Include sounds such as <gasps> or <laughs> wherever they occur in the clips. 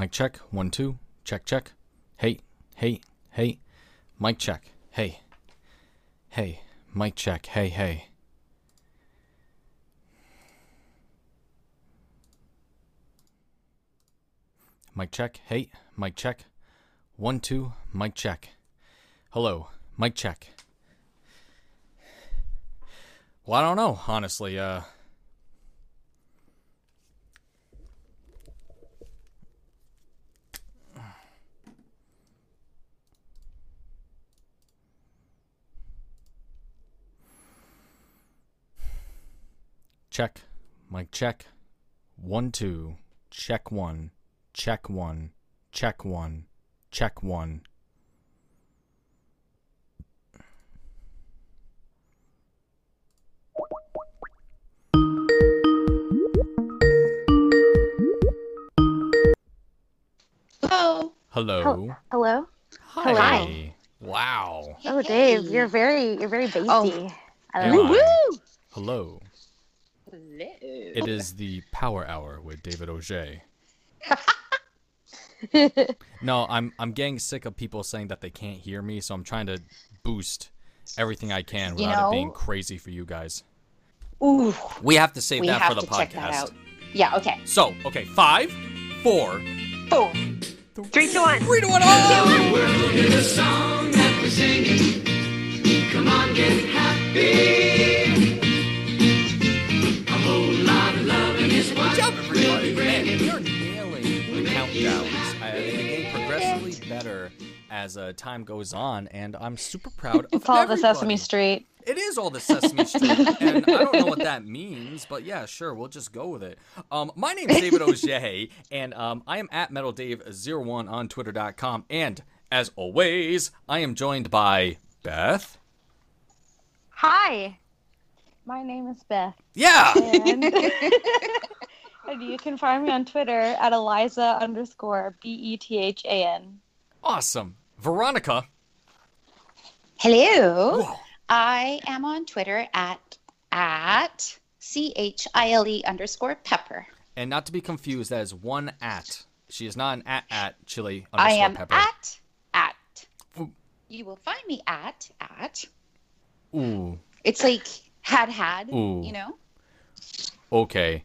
Mic check. One, two. Check, check. Hey, hey, hey. Mic check. Hey. Hey. Mic check. Hey, hey. Mic check. Hey. Mic check. One, two. Mic check. Hello. Mic check. Well, I don't know, honestly. Uh, check. Mic check. One, two. Check one. Check one. Check one. Check one. Hello. Hello. Hel- Hello. Hi. Hi. Wow. Oh, Dave, you're very, you're very bassy. Oh. I Am don't know. I? Hello. Hello. It is the Power Hour with David Auger. <laughs> No, I'm I'm getting sick of people saying that they can't hear me, so I'm trying to boost everything I can You without it being crazy for you guys. Ooh, We have to save we that have for the to podcast. check that out. Yeah. Okay. So, okay, five, four, Four. Three to one. three to one. Oh! Good everybody. Man, we are nailing the countdowns. I think they're getting progressively better as uh, time goes on, and I'm super proud of It's all the everybody. Sesame Street. It is all the Sesame Street, <laughs> and I don't know what that means, but yeah, sure, we'll just go with it. Um, my name is David <laughs> Auger, and um, I am at MetalDave01 on Twitter.com, and as always, I am joined by Beth. Hi. My name is Beth, Yeah, and, <laughs> and you can find me on Twitter at Eliza underscore B E T H A N. awesome. Veronica. Hello. Whoa. I am on Twitter at at c h i l e underscore pepper. And not to be confused, that is one at. She is not an at at chili I underscore am pepper. at at. Ooh. You will find me at at. Ooh, It's like had had. Ooh. You know. okay.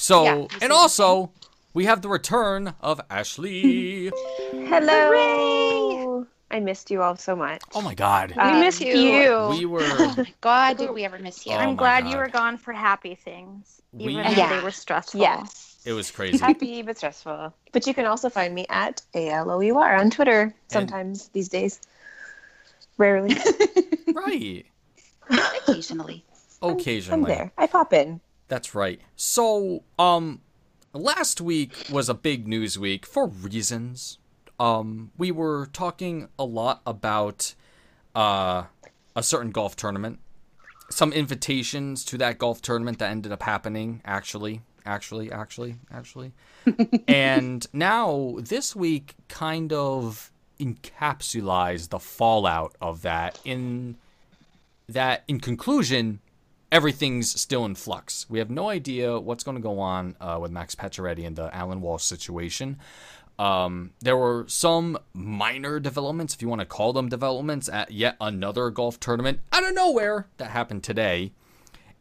So, Yeah, and also, we have the return of Ashley. <laughs> Hello. I missed you all so much. oh my god. We um, missed you. you. We <laughs> were. Oh my God, did we ever miss you? Oh I'm glad God. you were gone for happy things, We- even if Yeah. they were stressful. Yes. It was crazy. Happy but stressful. But you can also find me at A-L-O-U-R on Twitter sometimes these days. Rarely. <laughs> right. Occasionally. Occasionally. I'm Occasionally. there. I pop in. That's right. So, um, last week was a big news week for reasons. Um, we were talking a lot about uh, a certain golf tournament, some invitations to that golf tournament that ended up happening. Actually, actually, actually, actually, <laughs> and now this week kind of encapsulates the fallout of that in that in conclusion everything's still in flux. We have no idea what's going to go on uh, with Max Pacioretty and the Alan Walsh situation. Um, there were some minor developments, if you want to call them developments, at yet another golf tournament out of nowhere that happened today.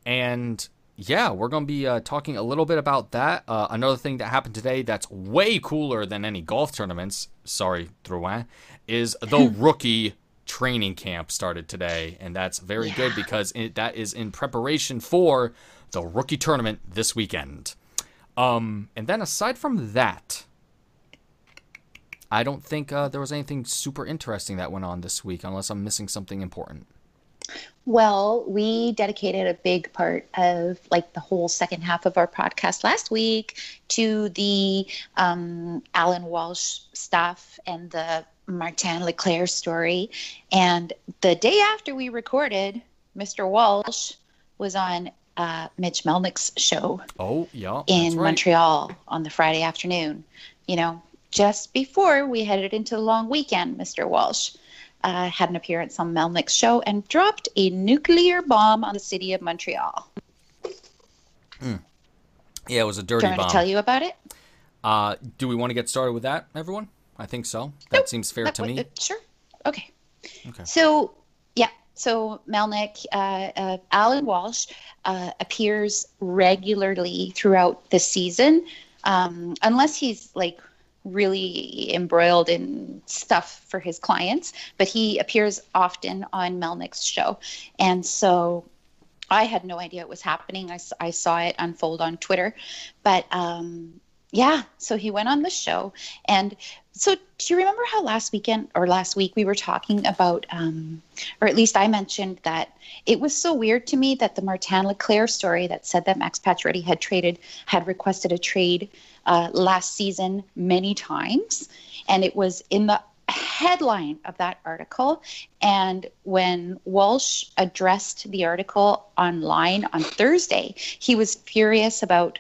And yeah, we're going to be uh, talking a little bit about that. Uh, another thing that happened today that's way cooler than any golf tournaments, sorry, Drouin, is the <laughs> rookie training camp started today. And that's very good because it, that is in preparation for the rookie tournament this weekend. Um, and then aside from that, I don't think uh, there was anything super interesting that went on this week, unless I'm missing something important. Well, we dedicated a big part of like the whole second half of our podcast last week to the um, Alan Walsh stuff and the Martin Leclerc story. And the day after we recorded, Mr. Walsh was on uh, Mitch Melnick's show Oh, yeah. in right. Montreal on the Friday afternoon. You know, just before we headed into the long weekend, Mr. Walsh uh, had an appearance on Melnick's show and dropped a nuclear bomb on the city of Montreal. Yeah, it was a Do you dirty want bomb. to tell you about it? Uh, do we want to get started with that, everyone? I think so. That seems fair That to would- me. uh, sure. Okay. Okay. So, yeah. So Melnick, uh, uh, Alan Walsh uh, appears regularly throughout the season, um, unless he's like really embroiled in stuff for his clients. But he appears often on Melnick's show, and so I had no idea it was happening. I, I saw it unfold on Twitter, but um, yeah. So he went on the show, and so do you remember how last weekend or last week we were talking about, um, or at least I mentioned that it was so weird to me that the Martin Leclerc story that said that Max Pacioretty had traded had requested a trade uh, last season many times, and it was in the headline of that article. And when Walsh addressed the article online on Thursday, he was furious about.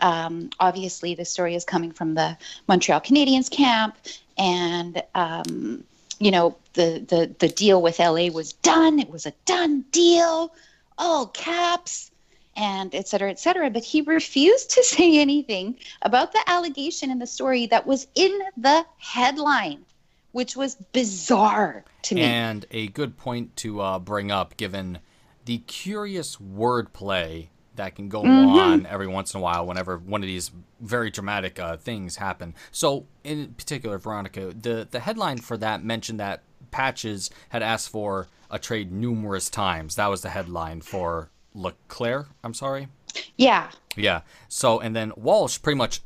Um, obviously, the story is coming from the Montreal Canadiens camp, and um, you know the the the deal with LA was done. It was a done deal, all caps, and et cetera, et cetera. But he refused to <laughs> say anything about the allegation in the story that was in the headline, which was bizarre to me. And a good point to uh, bring up, given the curious wordplay that can go Mm-hmm. on every once in a while whenever one of these very dramatic uh, things happen. So, in particular, Veronica, the, the headline for that mentioned that Patches had asked for a trade numerous times. That was the headline for Leclerc. I'm sorry. yeah, Yeah. So, and then Walsh pretty much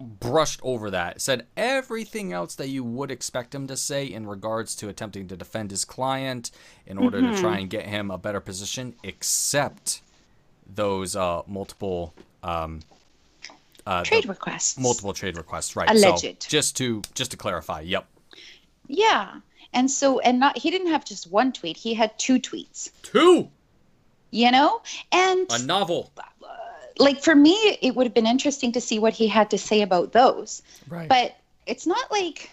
brushed over that, said everything else that you would expect him to say in regards to attempting to defend his client in order to try and get him a better position, except those uh, multiple. Um, uh, trade requests. multiple trade requests, right? So Alleged. just to just to clarify, yep, Yeah, and so and not he didn't have just one tweet; he had two tweets. two You know, and a novel, like for me it would have been interesting to see what he had to say about those right? but it's not like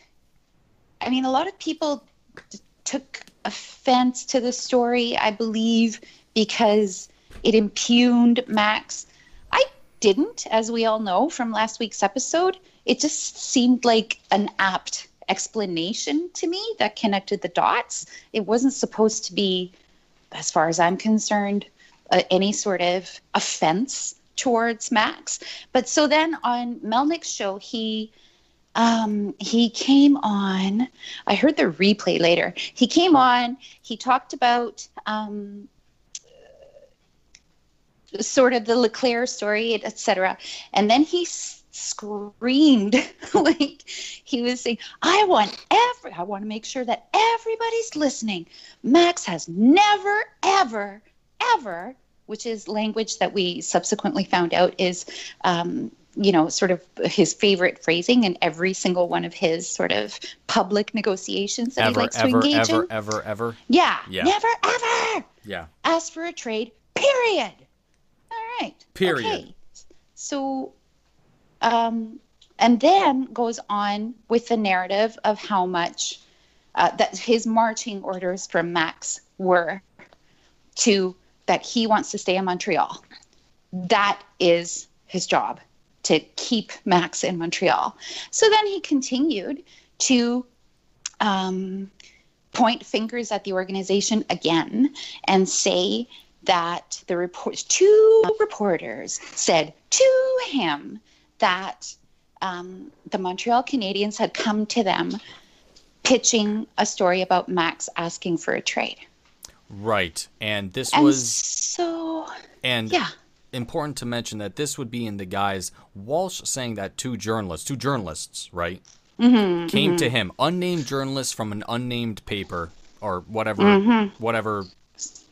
i mean a lot of people t- took offense to the story i believe because it impugned max i didn't as we all know from last week's episode it just seemed like an apt explanation to me that connected the dots it wasn't supposed to be as far as i'm concerned uh, any sort of offense towards Max. But so then on Melnick's show, he um, he came on. I heard the replay later. He came on. He talked about um, sort of the Leclerc story, etc. And then he s- screamed <laughs> like he was saying, "I want every. I want to make sure that everybody's listening. Max has never, ever, ever." Which is language that we subsequently found out is um, you know, sort of his favorite phrasing in every single one of his sort of public negotiations that he ever, likes to ever, engage ever, in. ever, ever, Yeah, Yeah. never ever yeah. ask for a trade. Period. Right. Period. Okay. So, um, and then goes on with the narrative of how much uh, that his marching orders from Max were to that he wants to stay in Montreal. That is his job to keep Max in Montreal. So then he continued to um, point fingers at the organization again and say that the reports, two reporters said to him that um, the Montreal Canadiens had come to them pitching a story about Max asking for a trade. Right. And this And was so, and yeah. important to mention that this would be in the guise Walsh saying that two journalists, two journalists, right, Mm-hmm, came to him, unnamed journalists from an unnamed paper or whatever, whatever,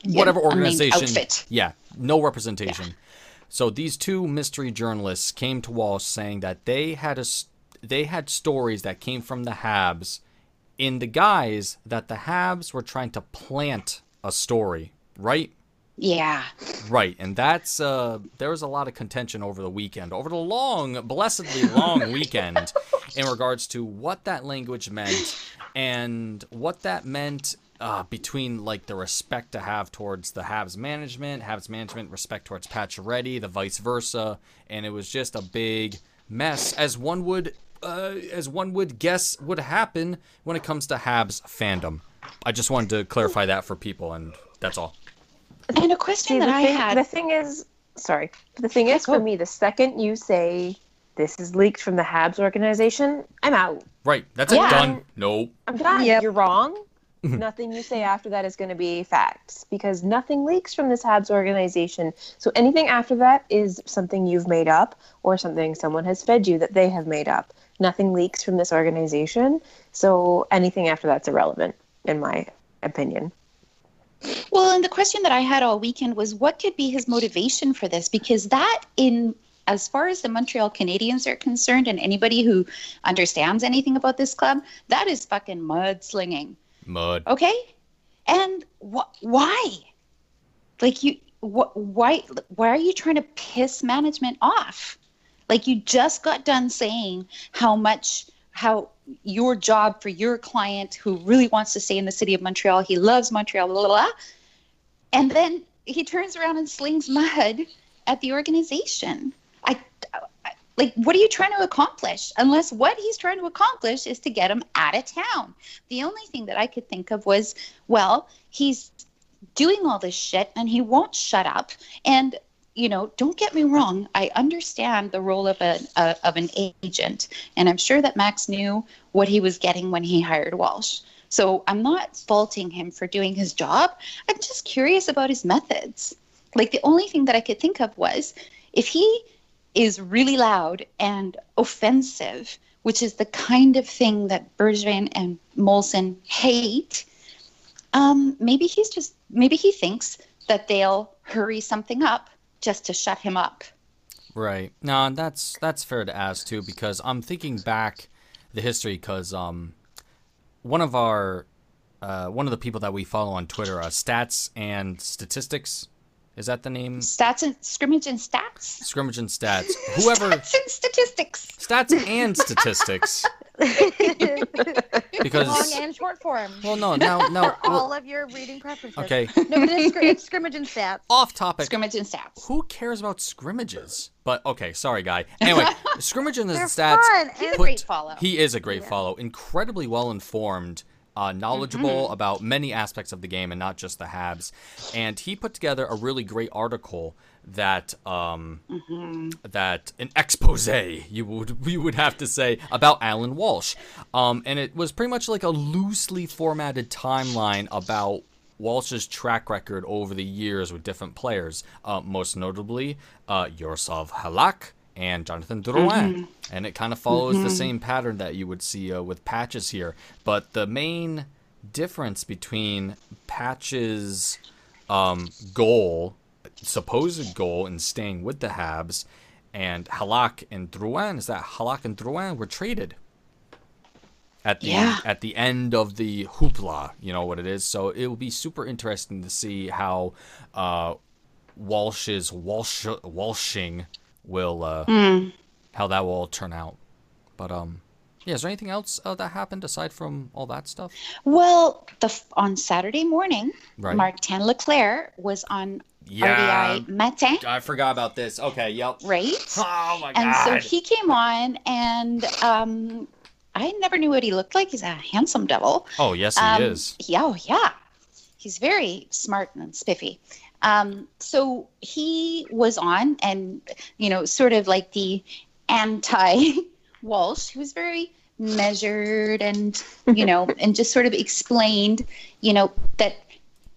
whatever organization. outfit. Yeah, no representation. So these two mystery journalists came to Walsh saying that they had a they had stories that came from the Habs in the guise that the Habs were trying to plant a story, right? Yeah. Right, and that's uh there was a lot of contention over the weekend, over the long, blessedly long <laughs> weekend in regards to what that language meant and what that meant uh, between like the respect to have towards the Habs management, Habs management respect towards Pacioretty, the vice versa, and it was just a big mess as one would uh, as one would guess would happen when it comes to Habs fandom. I just wanted to clarify that for people, and that's all. And a question See, that the I thing, had. the thing is, sorry, the thing is go. for me, the second you say this is leaked from the Habs organization, I'm out. Right, that's Yeah. it. Done. No. I'm done. Yep. You're wrong. Mm-hmm. nothing you say after that is going to be facts because nothing leaks from this Habs organization. So anything after that is something you've made up or something someone has fed you that they have made up. Nothing leaks from this organization. So anything after that's irrelevant, in my opinion. Well, and the question that I had all weekend was what could be his motivation for this? Because that, in as far as the Montreal Canadiens are concerned, and anybody who understands anything about this club, that is fucking mudslinging. Mud. Okay, and wh- why? Like you, wh- why? Why are you trying to piss management off? Like you just got done saying how much how your job for your client who really wants to stay in the city of Montreal, he loves Montreal, blah, blah, blah. And then he turns around and slings mud at the organization. Like what are you trying to accomplish? Unless what he's trying to accomplish is to get him out of town. The only thing that I could think of was, well, he's doing all this shit and he won't shut up. And you know, don't get me wrong. I understand the role of a, a of an agent, and I'm sure that Max knew what he was getting when he hired Walsh. So I'm not faulting him for doing his job. I'm just curious about his methods. Like the only thing that I could think of was if he is really loud and offensive, which is the kind of thing that Bergevin and Molson hate. Um, maybe he's just maybe he thinks that they'll hurry something up just to shut him up. Right. No, that's that's fair to ask too because I'm thinking back the history because um one of our uh, one of the people that we follow on Twitter, uh, Stats and Statistics, is that the name? Stats and scrimmage and stats. Scrimmage and Stats. <laughs> Whoever Stats and statistics. Stats and Statistics. <laughs> because Long and short form. well, no, now <laughs> now For all of your reading preferences. okay, No, but it's, it's scrimmage and stats. off topic. Scrimmage and stats. Who cares about scrimmages? But okay, sorry, guy. Anyway, scrimmage and They're stats. fun. He's a great follow. He is a great follow. Incredibly well informed, uh, knowledgeable about many aspects of the game and not just the Habs. And he put together a really great article that um, that an expose you would we would have to say about Alan Walsh. Um, and it was pretty much like a loosely formatted timeline about Walsh's track record over the years with different players, uh, most notably uh, Halak and Jonathan Drouin. And it kind of follows the same pattern that you would see uh, with Patches here. But the main difference between Patches' um, goal, supposed goal in staying with the Habs, and Halak and Drouin is that Halak and Drouin were traded at the Yeah. at the end of the hoopla. You know what it is. So it will be super interesting to see how uh, Walsh's Walsh Walshing will uh, how that will all turn out. But um, yeah, is there anything else uh, that happened aside from all that stuff? Well, the on Saturday morning, Right. Martin Leclerc was on Yeah. RDI Matin, I forgot about this. Okay, yep. right? <laughs> Oh my god. and so he came on, and um, I never knew what he looked like. He's a handsome devil. oh yes, he Um, is. Yeah, oh, yeah. He's very smart and spiffy. Um, so he was on, and you know, sort of like the anti Walsh. He was very measured, and you know, <laughs> and just sort of explained, you know, that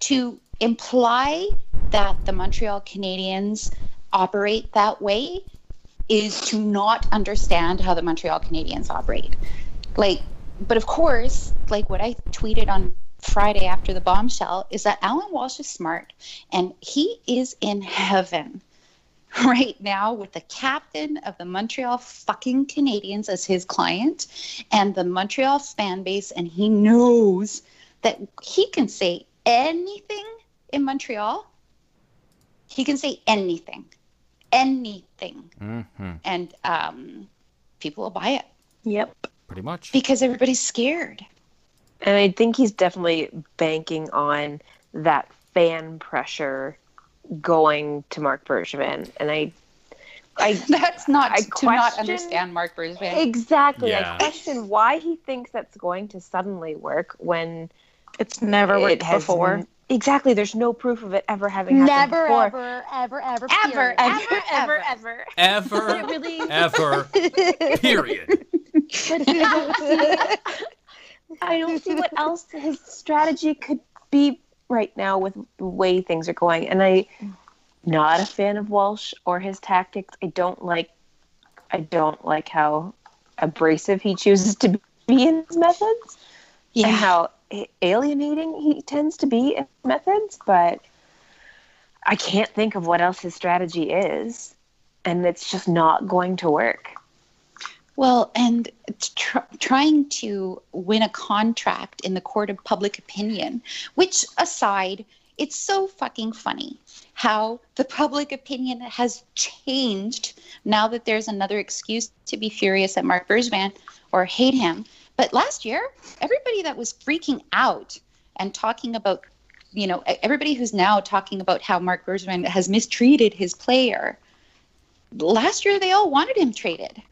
to imply that the Montreal Canadiens operate that way is to not understand how the Montreal Canadiens operate. Like, but of course, like what I tweeted on Friday after the bombshell is that Alan Walsh is smart and he is in heaven <laughs> right now with the captain of the Montreal fucking Canadiens as his client and the Montreal fan base. And he knows that he can say anything in Montreal. He can say anything, anything. hmm And um, people will buy it Yep. Pretty much. because everybody's scared. And I think he's definitely banking on that fan pressure going to Marc Bergevin. And I I <laughs> That's not I to not understand Marc Bergevin. exactly. Yeah. I question why he thinks that's going to suddenly work when It's never worked it has before. n- Exactly. There's no proof of it ever having happened Never, before. ever, ever, ever, Ever, period. ever, ever, ever, ever. Ever, But it really ever, <laughs> period. <laughs> I don't see- I don't see what else his strategy could be right now with the way things are going. And I not a fan of Walsh or his tactics. I don't like I don't like how abrasive he chooses to be in his methods and how alienating he tends to be in methods, but I can't think of what else his strategy is. And it's just not going to work. Well, and tr- trying to win a contract in the court of public opinion, which aside, it's so fucking funny how the public opinion has changed now that there's another excuse to be furious at Marc Bergevin or hate him. But last year, everybody that was freaking out and talking about, you know, everybody who's now talking about how Marc Bergevin has mistreated his player, last year they all wanted him traded.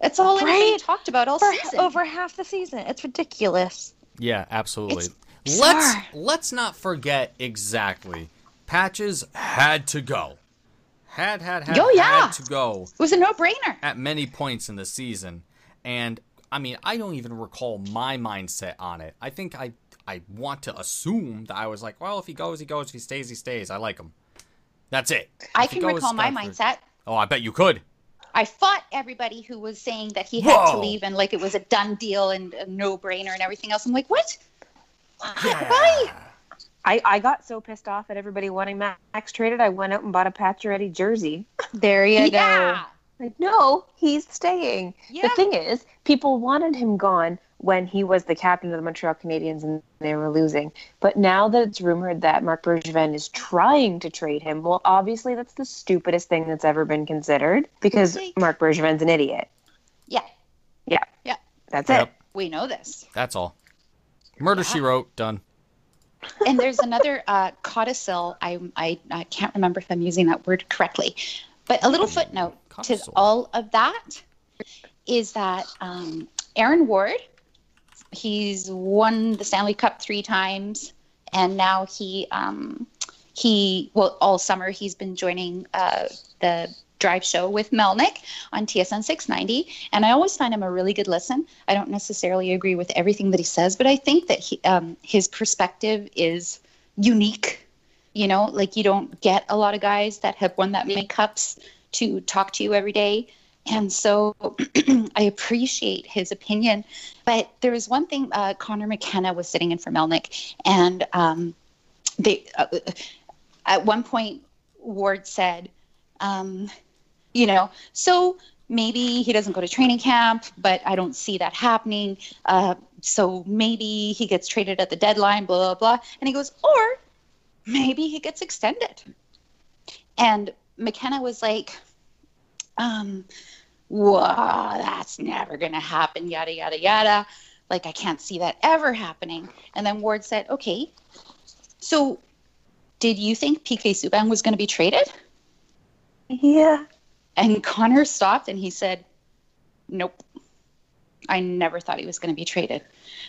That's all anybody talked about all For season. over half the season. It's ridiculous. Yeah, absolutely. It's let's bizarre. let's not forget exactly. Patches had to go. Had had had Oh, yeah. had to go it was a no-brainer. at many points in the season. And I mean, I don't even recall my mindset on it. I think I I want to assume that I was like, well, if he goes, he goes. If he stays, he stays. I like him. That's it. I If can goes, recall my Stafford. mindset. Oh, I bet you could. I fought everybody who was saying that he had to leave and like it was a done deal and a no-brainer and everything else. I'm like, what? Yeah. Why? I, I got so pissed off at everybody wanting Max traded, I went out and bought a Pacioretty jersey. There you Yeah. Like, no, he's staying. Yeah. The thing is, people wanted him gone when he was the captain of the Montreal Canadiens and they were losing. But now that it's rumored that Marc Bergevin is trying to trade him, well, obviously that's the stupidest thing that's ever been considered because Like- Marc Bergevin's an idiot. Yeah. Yeah. Yeah. That's Yep. it. We know this. That's all. Murder Yeah. she wrote. Done. <laughs> and there's another uh, codicil. I, I I can't remember if I'm using that word correctly, but a little footnote to all of that is that um, Aaron Ward, he's won the Stanley Cup three times, and now he um, he well all summer he's been joining uh, the drive show with Melnick on TSN 690 and I always find him a really good listen. I don't necessarily agree with everything that he says, but I think that he, um, his perspective is unique. You know, like you don't get a lot of guys that have won that many cups to talk to you every day. And so <clears throat> I appreciate his opinion. But there was one thing uh, Connor McKenna was sitting in for Melnick, and um, they, uh, at one point, Ward said, um, you know, so maybe he doesn't go to training camp, but I don't see that happening. Uh, so maybe he gets traded at the deadline, blah, blah, blah. And he goes, or maybe he gets extended. And McKenna was like, um, whoa, that's never going to happen, yada, yada, yada. Like, I can't see that ever happening. And then Ward said, okay, so did you think PK Subban was going to be traded? Yeah. And Connor stopped and he said, Nope. I never thought he was going to be traded.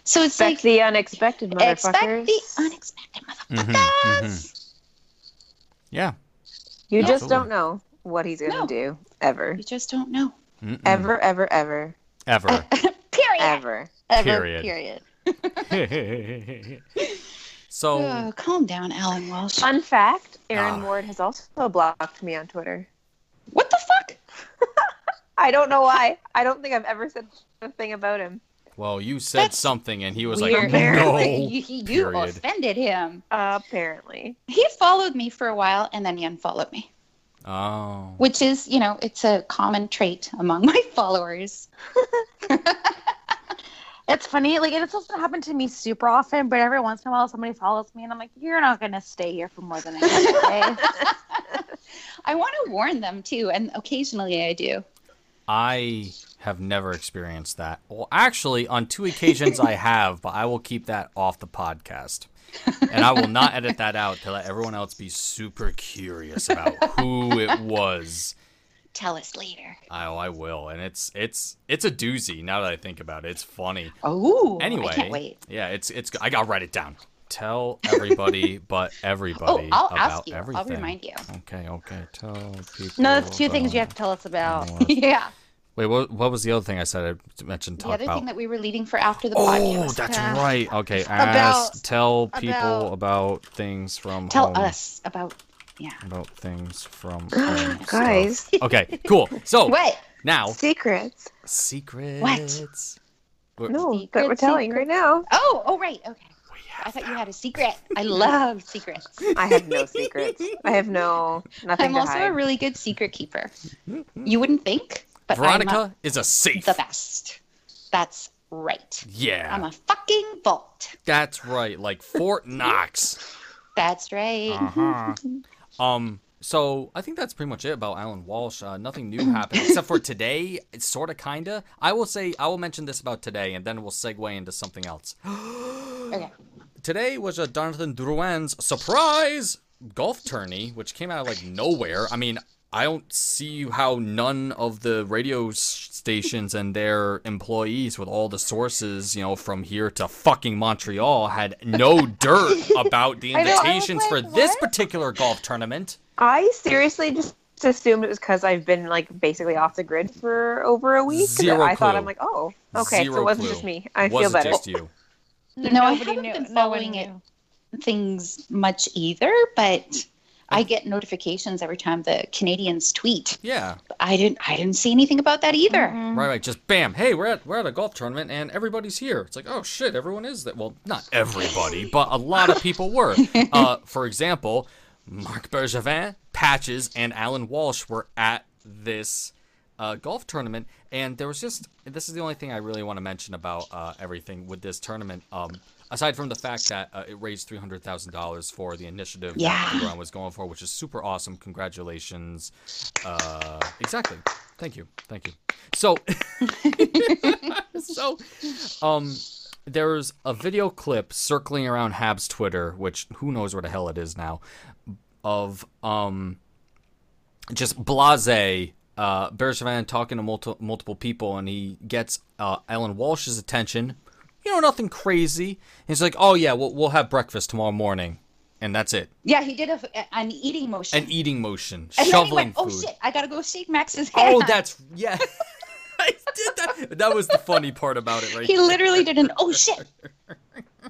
So it's Expect like, the unexpected, motherfuckers. expect the unexpected motherfuckers. Mhm, mm-hmm. Yeah. you Yeah. just don't know what he's going to No. do. Ever. You just don't know. Mm-mm. Ever, ever, ever, Ever. <laughs> Period. ever. Ever, Period. period. <laughs> so Oh, <laughs> calm down, Alan Walsh. Fun fact Aaron Ah. Ward has also blocked me on Twitter. What the fuck? I don't know why. I don't think I've ever said a thing about him. well, you said That's something, and he was Weird. like, "No." you, you offended him. Apparently. He followed me for a while and then he unfollowed me, Oh. which is, you know, it's a common trait among my <laughs> followers. <laughs> It's funny, like it doesn't happen to me super often, but every once in a while somebody follows me and I'm like, You're not gonna stay here for more than a day. <laughs> I want to warn them too, and occasionally I do. I have never experienced that. Well, actually, on two occasions I have, but I will keep that off the podcast. And I will not edit that out to let everyone else be super curious about who it was. tell us later. Oh, I will, and it's it's it's a doozy. Now that I think about it, it's funny. Oh, Anyway, I can't wait. yeah, it's it's. I gotta write it down. Tell everybody, <laughs> but everybody. Oh, I'll about ask you. everything. I'll remind you. Okay, okay. Tell people. No, that's two things you have to tell us about. <laughs> yeah. Wait, what? What was the other thing I said? I mentioned The other about. thing that we were leading for after the oh, podcast. Oh, that's Yeah. right. Okay, ask. About- tell people about- about things from Tell home. us about. Yeah. about things from <gasps> home. Guys. stuff. Okay, cool. So <laughs> What? now Secrets. secrets. What? No, Secret, that we're telling secret. right now. Oh, oh, right. Okay. I thought you had a secret. I love secrets. <laughs> I have no secrets. I have no <laughs> nothing I'm to also hide. a really good secret keeper. You wouldn't think, but Veronica I'm is a safe. the best. That's right. Yeah, I'm a fucking vault. that's right. Like Fort <laughs> Knox. That's right. Uh-huh. <laughs> um. So I think that's pretty much it about Alan Walsh. Uh, nothing new <laughs> happened except for today. It's sort of, kinda. I will say I will mention this about today, and then we'll segue into something else. <gasps> Okay. Today was a Jonathan Drouin's surprise golf tourney, which came out of like nowhere. I mean, I don't see how none of the radio stations and their employees, with all the sources, you know, from here to fucking Montreal, had no <laughs> dirt about the I know, I was invitations for like, this particular golf tournament. I seriously just assumed it was because I've been like basically off the grid for over a week. Zero I thought. I'm like, oh, okay, so it wasn't clue. just me. I Wasn't feel better. just you. No, I Nobody haven't knew. been No one following it. Things much either, but I get notifications every time the Canadiens tweet. Yeah, I didn't. I didn't see anything about that either. Mhm. right, right. Just bam. Hey, we're at we're at a golf tournament and everybody's here. It's like, oh shit, everyone is that. Well, not everybody, <laughs> but a lot of people were. Uh, for example, Marc Bergevin, Patches, and Alan Walsh were at this uh, golf tournament, and there was just this is the only thing I really want to mention about uh, everything with this tournament. Um, aside from the fact that uh, it raised three hundred thousand dollars for the initiative Yeah. that Drouin was going for, which is super awesome. Congratulations. Uh, exactly. Thank you. Thank you. So, <laughs> so, um, there's a video clip circling around Habs Twitter, which who knows where the hell it is now, of um, just blase uh, Bergevin talking to multi- multiple people, and he gets uh, Alan Walsh's attention. You know, nothing crazy. He's like, "Oh yeah, we'll we'll have breakfast tomorrow morning," and that's it. Yeah, he did a, an eating motion. An eating motion, And shoveling went, food. oh shit, I gotta go shake Max's hand. Oh, that's yeah. <laughs> I did that. That was the funny part about it, right? He literally did an oh shit.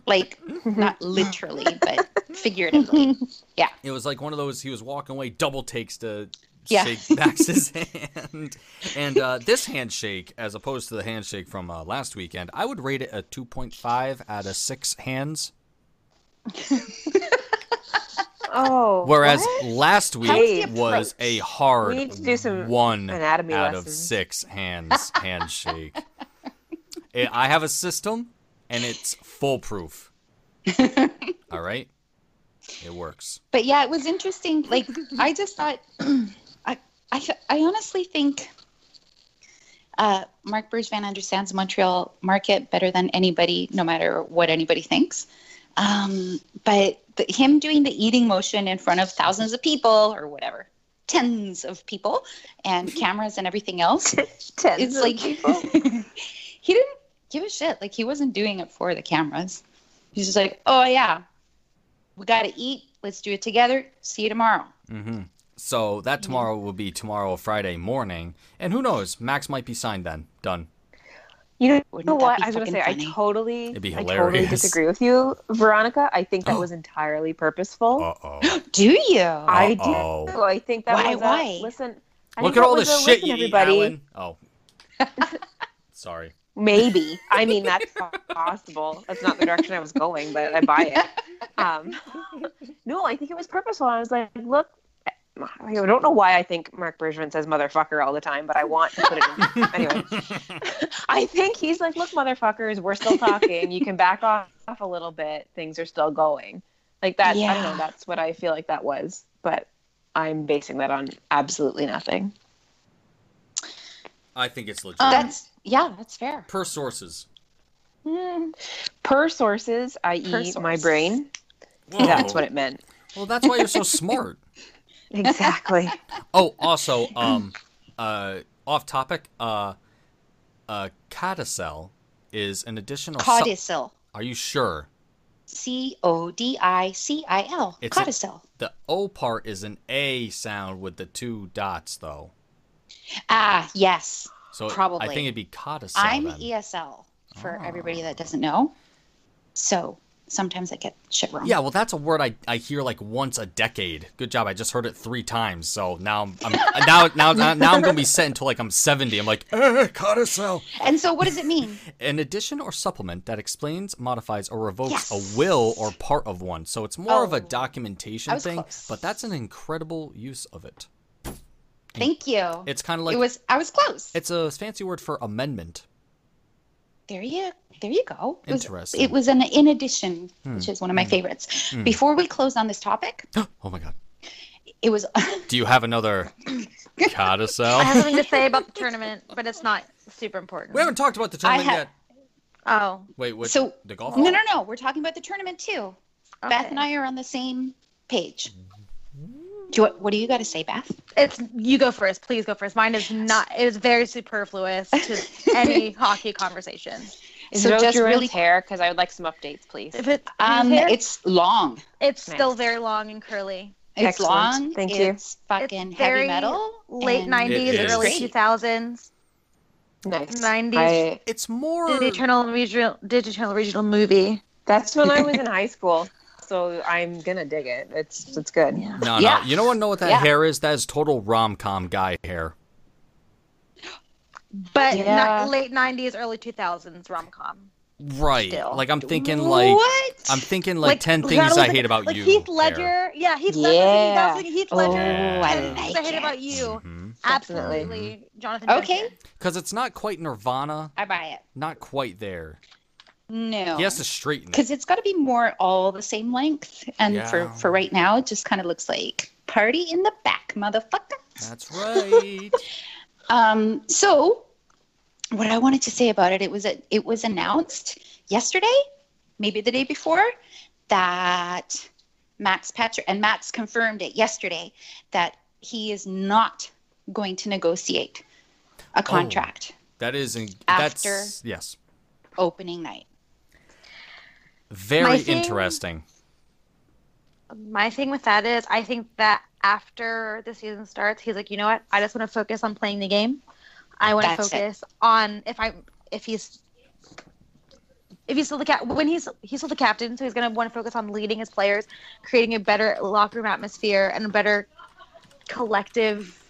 Like, not literally, but figuratively. <laughs> Yeah. It was like one of those. He was walking away, double takes to Yeah. shake Max's <laughs> hand, and uh, this handshake, as opposed to the handshake from uh, last weekend, I would rate it a two point five out of six hands. <laughs> Oh, Whereas what? last week Hey. was a hard We need to do some one anatomy out of six hands <laughs> handshake. I I have a system, and it's foolproof. All right, it works. But yeah, it was interesting. Like, I just thought, <clears throat> I, I, I honestly think uh, Marc Bergevin understands the Montreal market better than anybody, no matter what anybody thinks. Um, but the, him doing the eating motion in front of thousands of people or whatever, tens of people, and <laughs> cameras and everything else, <laughs> Tens it's of like people. <laughs> he didn't give a shit. Like he wasn't doing it for the cameras. He's just like, oh yeah, we got to eat. Let's do it together. See you tomorrow. hmm So that tomorrow will be tomorrow, Friday morning, and who knows? Max might be signed then. Done. You know, Wouldn't that what? I was gonna say fucking I totally, be I totally disagree with you, Veronica. I think that was entirely purposeful. Uh oh. <gasps> Do you? I Uh-oh. do. I think that Why- was. why? A, listen, I Look at all that the was shit listen, you eat, everybody. Alan. Oh. <laughs> Sorry. Maybe. I mean, <laughs> that's possible. That's not the direction I was going, but I buy it. Um, <laughs> no, I think it was purposeful. I was like, look, I don't know why I think Marc Bergevin says motherfucker all the time, but I want to put it in. <laughs> anyway, I think he's like, look, motherfuckers, we're still talking. You can back off, off a little bit. Things are still going. Like that. I don't know. That's what I feel like that was. But I'm basing that on absolutely nothing. I think it's legit. Um, that's yeah, that's fair. per sources. Hmm. Per sources, i.e., Per my brain, Whoa. that's what it meant. Well, that's why you're so smart. <laughs> Exactly. Oh, also, um, uh, off topic. Uh, uh, Codicil is an additional. Codicil. Are you sure? C O D I C I L. It's a- The O part is an A sound with the two dots, though. Ah, yes. So probably. I think it'd be codicil. I'm then. ESL for Ah. everybody that doesn't know. So sometimes I get shit wrong. Yeah, well, that's a word I, I hear like once a decade. Good job. I just heard it three times. So now I'm, I'm <laughs> now, now now now I'm gonna be set until like I'm 70. I'm like, eh, codicil. And so what does it mean? <laughs> An addition or supplement that explains, modifies, or revokes Yes. a will or part of one. So it's more of a Oh. documentation thing, close. but that's an incredible use of it. Thank you. It's kind of like it was I was close. it's a fancy word for amendment. There you there you go. It was, It was an in addition, hmm. which is one of my hmm. favorites. Hmm. Before we close on this topic, <gasps> oh my god. it was <laughs> Do you have another codicil? I have something to say about the tournament, but it's not super important. We haven't talked about the tournament ha- yet. Oh, Wait, what? so the golf? no no no. We're talking about the tournament too. Beth and I are on the same page. Do you, what do you got to say, Beth? It's you go first. Please go first. Mine is not. It is very superfluous to <laughs> any hockey conversation. Is So it just just really- hair? Because I would like some updates, please. If it, Um, it's long. it's still very long and curly. It's Excellent. long. Thank you. it's fucking It's heavy very metal. Late nineties, early two thousands, Nice. nineties. I, It's more. Digital regional, digital regional movie. that's when I was in high school, so I'm gonna dig it. It's it's good. Yeah. No, Yeah. no. You don't want to know what that Yeah. hair is? That is total rom com guy hair. But Yeah. not, late nineties, early two thousands rom com. Right. Still. Like I'm thinking like what? I'm thinking like, ten things I look hate about like you. Heath hair. Ledger. Yeah, Heath Yeah. Ledger. Like Heath Oh, Ledger. I 10 things like I hate it. about you. Mm-hmm. Absolutely, Jonathan. Okay. Cuz it's not quite Nirvana, I buy it. not quite there. No. He has to straighten it. because it's got to be more all the same length and for Yeah. for right now it just kind of looks like party in the back motherfucker That's right. <laughs> um so what i wanted to say about it it was a, it was announced yesterday maybe the day before that max Patrick and max confirmed it yesterday that he is not going to negotiate a contract that is in, After- that's yes. opening night Very thing- interesting. My thing with that is, I think that after the season starts, he's like, you know what? I just want to focus on playing the game. I want to That's it. focus on if I if he's if he's still the cap when he's he's still the captain, so he's gonna want to focus on leading his players, creating a better locker room atmosphere and a better collective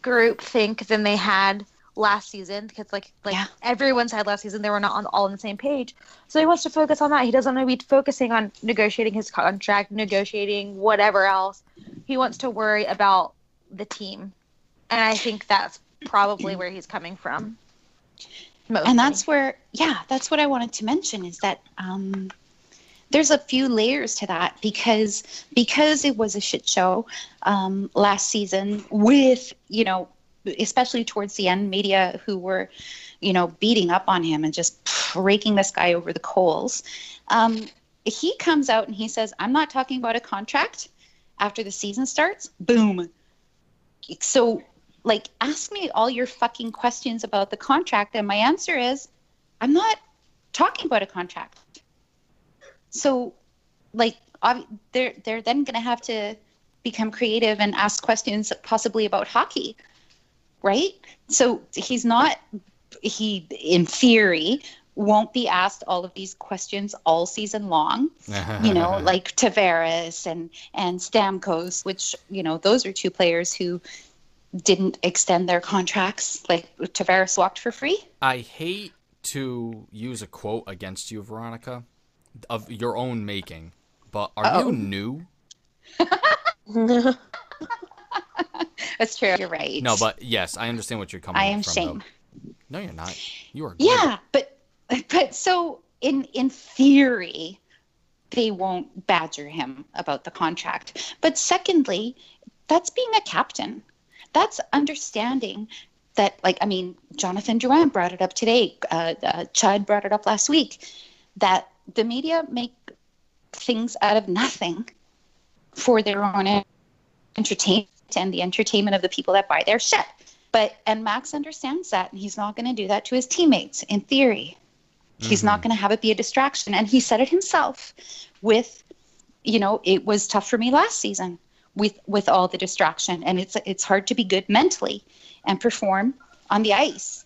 group think than they had last season because like like Yeah. everyone said last season they were not on, all on the same page. So he wants to focus on that. He doesn't want to be focusing on negotiating his contract negotiating whatever else. He wants to worry about the team. And i think that's probably where he's coming from. Mostly. and that's where yeah that's what i wanted to mention is that um there's a few layers to that because because it was a shit show um last season with you know especially towards the end media who were you know beating up on him and just raking this guy over the coals. Um he comes out and he says i'm not talking about a contract after the season starts. Boom. So like ask me all your fucking questions about the contract and my answer is i'm not talking about a contract. So like ob- they're they're then going to have to become creative and ask questions possibly about hockey right so he's not he in theory won't be asked all of these questions all season long you know, <laughs> like Tavares and and Stamkos, which you know those are two players who didn't extend their contracts. Like Tavares walked for free. I hate to use a quote against you, Veronica, of your own making, but are Uh-oh. you new? <laughs> <laughs> That's true. You're right. No, but yes, I understand what you're coming I am from. shame. Though. No, you're not. You are. Yeah, but but so in in theory, they won't badger him about the contract. But secondly, that's being a captain. That's understanding that, like, I mean, Jonathan Durant brought it up today. Uh, uh, Chad brought it up last week. That the media make things out of nothing for their own entertainment and the entertainment of the people that buy their shit. But and Max understands that, and he's not going to do that to his teammates. In theory, he's not mm-hmm. going to have it be a distraction. And he said it himself. With, you know, it was tough for me last season with with all the distraction, and it's it's hard to be good mentally and perform on the ice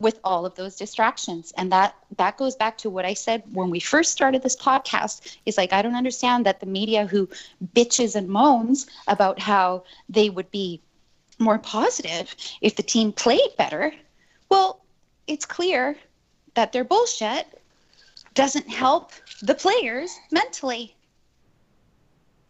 with all of those distractions. And that that goes back to what i said when we first started this podcast. Is like i don't understand that the media who bitches and moans about how they would be more positive if the team played better. Well it's clear that their bullshit doesn't help the players mentally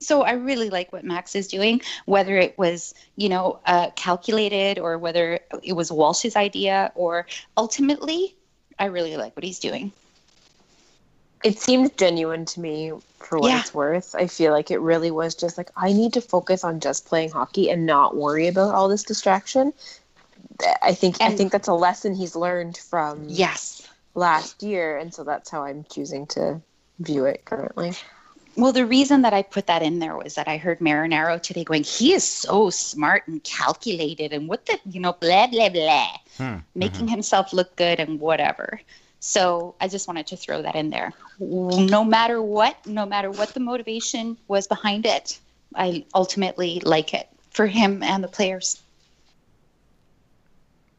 so I really like what Max is doing, whether it was, you know, uh, calculated or whether it was Walsh's idea, or ultimately, I really like what he's doing. It seemed genuine to me for what Yeah. it's worth. I feel like it really was just like I need to focus on just playing hockey and not worry about all this distraction. I think I think that's a lesson he's learned from Yes. last year, and so that's how I'm choosing to view it currently. Well, the reason that I put that in there was that I heard Marinaro today going, he is so smart and calculated and what the, you know, blah, blah, blah, Hmm. making himself look good and whatever. So I just wanted to throw that in there. No matter what, no matter what the motivation was behind it, I ultimately like it for him and the players.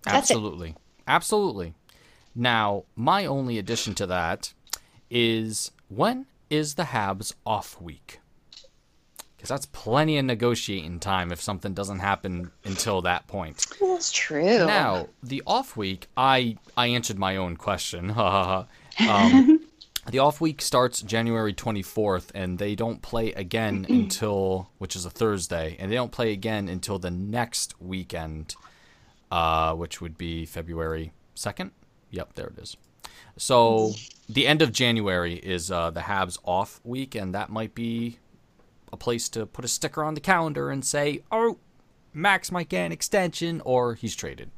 That's it. Absolutely. Absolutely. Now, my only addition to that is when is the Habs off week? Because that's plenty of negotiating time if something doesn't happen until that point. That's true. Now, the off week, I I answered my own question. <laughs> Um, <laughs> the off week starts January 24th, and they don't play again <clears throat> until, which is a Thursday, and they don't play again until the next weekend, uh, which would be February 2nd. Yep, there it is. So the end of January is uh, the Habs off week, and that might be a place to put a sticker on the calendar and say, "Oh, Max might get an extension or he's traded.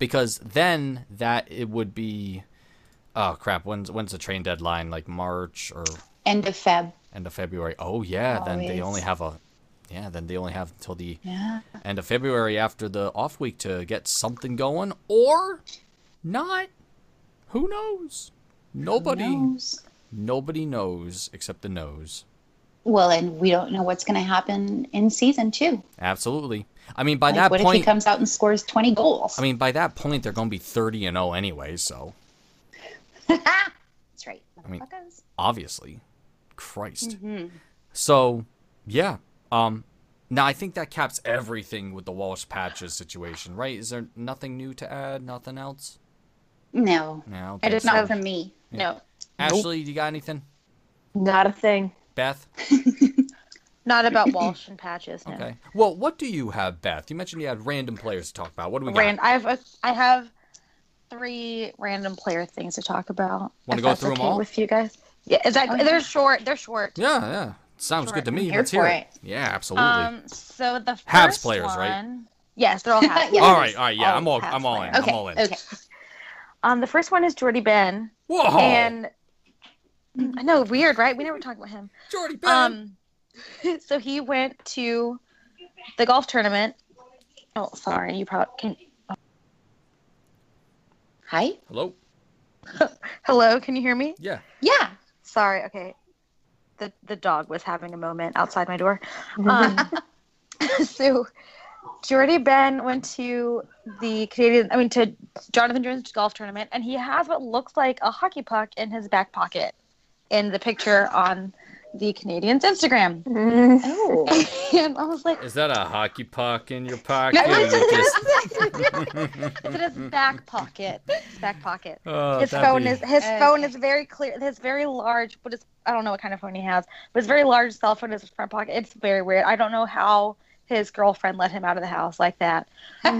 Because then that it would be oh crap, when's when's the train deadline? Like March or End of Feb. end of February. Oh yeah, then they only have a yeah, then they only have until the Yeah. end of February after the off week to get something going or not. Who knows? Nobody Knows? nobody knows except the nose. Well, and we don't know what's going to happen in season two. Absolutely. I mean by Like, that what if he point comes out and scores 20 goals? I mean by that point they're going to be 30 and 0 anyway, so <laughs> That's right. I mean, obviously. Christ. Mm-hmm. So, yeah. Um now I think that caps everything with the Walsh patches situation, right? Is there nothing new to add? Nothing else? No, No. I don't I think just so. not from me. No, Ashley, you got anything? Not a thing. Beth? <laughs> not about Walsh and patches. No. Okay. Well, what do you have, Beth? You mentioned you had random players to talk about. What do we got? Rand- I have a, I have three random player things to talk about. Wanna if go that's through 'em okay all? with you guys? Yeah, is that Oh, yeah. they're short? They're short. Yeah, yeah. Sounds Sure, good to me. Here Let's hear for it. Yeah, absolutely. Um, so the first Habs players, one, right? Yes, they're all <laughs> Habs. Yeah. all right, all right. Yeah, all I'm all Habs I'm all in. Okay. I'm all in. Okay. Um, the first one is Jordie Benn, Whoa. and I know weird, right? We never talked about him. Jordie Benn. Um, <laughs> so he went to the golf tournament. Oh, sorry, you probably can. Hi. Hello? <laughs> Hello, can you hear me? Yeah. Yeah. Sorry. Okay, the the dog was having a moment outside my door. <laughs> Um, so Jordie Benn went to the Canadian, I mean, to Jonathan Jones golf tournament, and he has what looks like a hockey puck in his back pocket in the picture on the Canadiens' Instagram. <laughs> Oh. and I was like, Is that a hockey puck in your pocket? no, or it's, just- <laughs> it's in his back pocket. His back pocket. Oh, his phone be- is his Okay. phone is very clear. His very large, but it's I don't know what kind of phone he has, but his very large cell phone is his front pocket. It's very weird. I don't know how his girlfriend let him out of the house like that,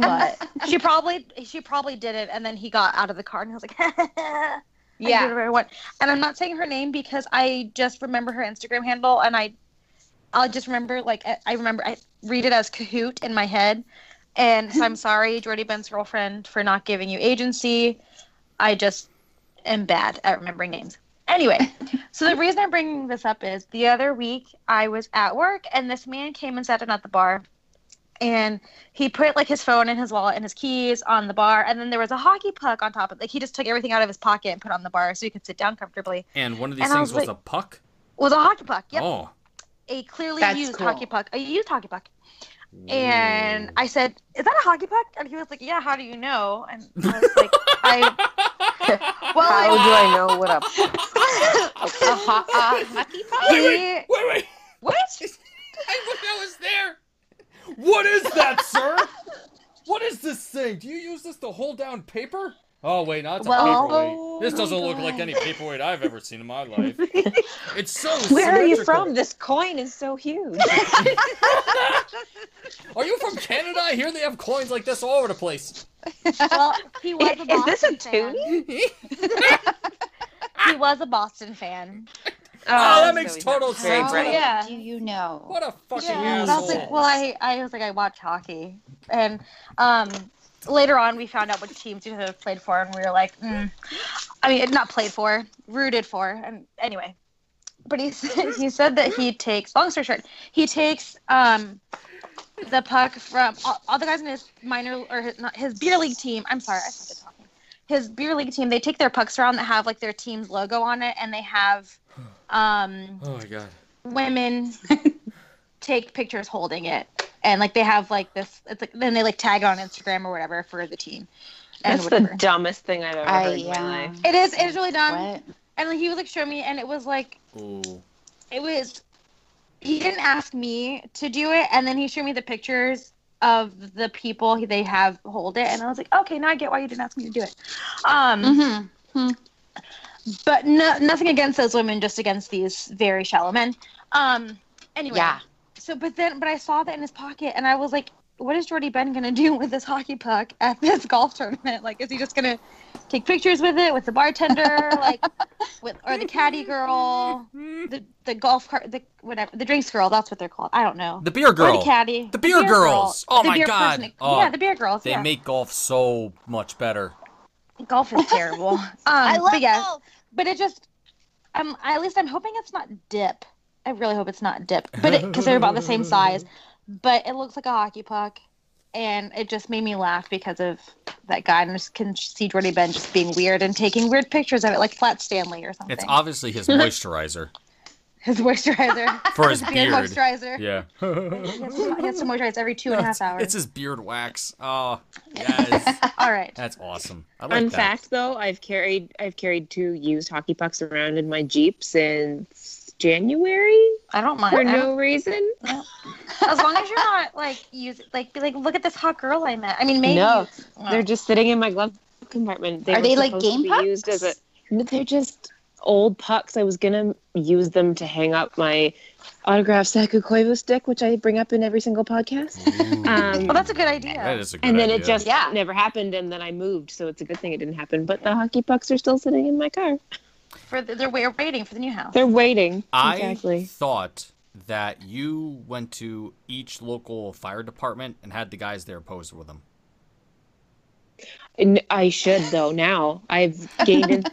but <laughs> she probably she probably did it, and then he got out of the car and he was like, <laughs> Yeah. whatever I want. And I'm not saying her name because I just remember her Instagram handle, and I I'll just remember like I- I remember I read it as Kahoot in my head. And so I'm <laughs> sorry, Jordie Benn's girlfriend, for not giving you agency. I just am bad at remembering names. Anyway, <laughs> so the reason I'm bringing this up is the other week I was at work and this man came and sat down at the bar and he put like his phone and his wallet and his keys on the bar, and then there was a hockey puck on top of. Like he just took everything out of his pocket and put it on the bar so he could sit down comfortably. And one of these And things was was like- a puck. Was a hockey puck. Yep, Oh. a clearly That's used cool. hockey puck. A used hockey puck. And I said, "Is that a hockey puck?" And he was like, "Yeah." How do you know? And I was like, "I <laughs> well, How I- do I know what up? <laughs> A, ho- a hockey puck? he, wait, wait. what? <laughs> I wish I was there. What is that, sir? What is this thing? Do you use this to hold down paper? Oh wait, no, it's a Well- paperweight. This Oh doesn't my look like God. any paperweight I've ever seen in my <laughs> life. It's so Where are you from? This coin is so huge. <laughs> <laughs> Are you from Canada? I hear they have coins like this all over the place. Well, he was a Is this a fan. toonie? He was a Boston fan. Oh, that makes total sense. How bright. Yeah. do you know? What a fucking Yeah, and I was like, well, I, I was like, I watch hockey, and um, later on we found out which teams you have played for, and we were like, mm. I mean, not played for, rooted for, and anyway. But he <laughs> said, he said that he takes, long story short, he takes um, the puck from all, all the guys in his minor or his, not, his beer league team. I'm sorry, I started talking. His beer league team, they take their pucks around that have like their team's logo on it, and they have um, Oh my god. women <laughs> take pictures holding it and like they have like this it's like then they like tag it on instagram or whatever for the team That's whatever the dumbest thing I've ever I, heard in my yeah. life. it is it is really dumb What? and like, he was like showing me and it was like Ooh. it was he didn't ask me to do it and then he showed me the pictures of the people he- they have hold it and i was like okay now i get why you didn't ask me to do it um Mm-hmm. but no, nothing against those women just against these very shallow men um anyway Yeah. So, but then, but I saw that in his pocket, and I was like, "What is Jordie Benn gonna do with this hockey puck at this <laughs> golf tournament? Like, is he just gonna take pictures with it with the bartender, like, <laughs> with or the caddy girl, the the golf cart, the whatever, the drinks girl? That's what they're called. I don't know. The beer Or girl. the caddy. The beer girls. Oh The my beer God. person- Oh, yeah, the beer girls. They yeah. make golf so much better. golf is terrible. <laughs> Um, I love but yeah, golf. but it just, um, at least I'm hoping it's not dip. I really hope it's not dip, but because they're about the same size. <laughs> But it looks like a hockey puck, and it just made me laugh because of that guy. And I just can see Jordie Benn just being weird and taking weird pictures of it, like Flat Stanley or something. It's obviously his moisturizer <laughs> his moisturizer <laughs> for his beard beard. moisturizer. Yeah. He has, to, he has to moisturize every two and a half hours. It's his beard wax. Oh, yes. All right. That's awesome. I like Fun that. fact, though, I've carried I've carried two used hockey pucks around in my Jeep since January I don't mind. for don't- no reason. <laughs> as long as you're not like use like be like look at this hot girl I met. I mean maybe No, Well, They're just sitting in my glove compartment. They Are they, like, game pucks? Used as a, No, they're just old pucks. I was gonna use them to hang up my autographed Saku Koivu stick, which I bring up in every single podcast. Ooh. Um, well that's a good idea. that is a good and then it just Yeah. never happened, and then I moved, so it's a good thing it didn't happen. But the hockey pucks are still sitting in my car. For the, they're wa- waiting for the new house. They're waiting. I exactly. thought that you went to each local fire department and had the guys there pose with them. And I should though. Now I've gained <laughs> in,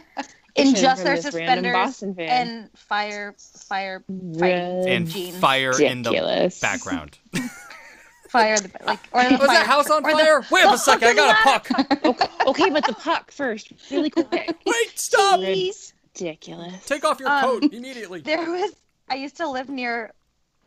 in just from their this random suspenders Boston fan. and fire fire fighting. And Jeans. fire in the background. <laughs> <laughs> fire the like or the Was fire, that house on or the- fire? Wait the a second, I got a puck. okay, okay, but the puck first, really quick. Wait, stop! Please. Ridiculous. Take off your Um, coat immediately. <laughs> There was I used to live near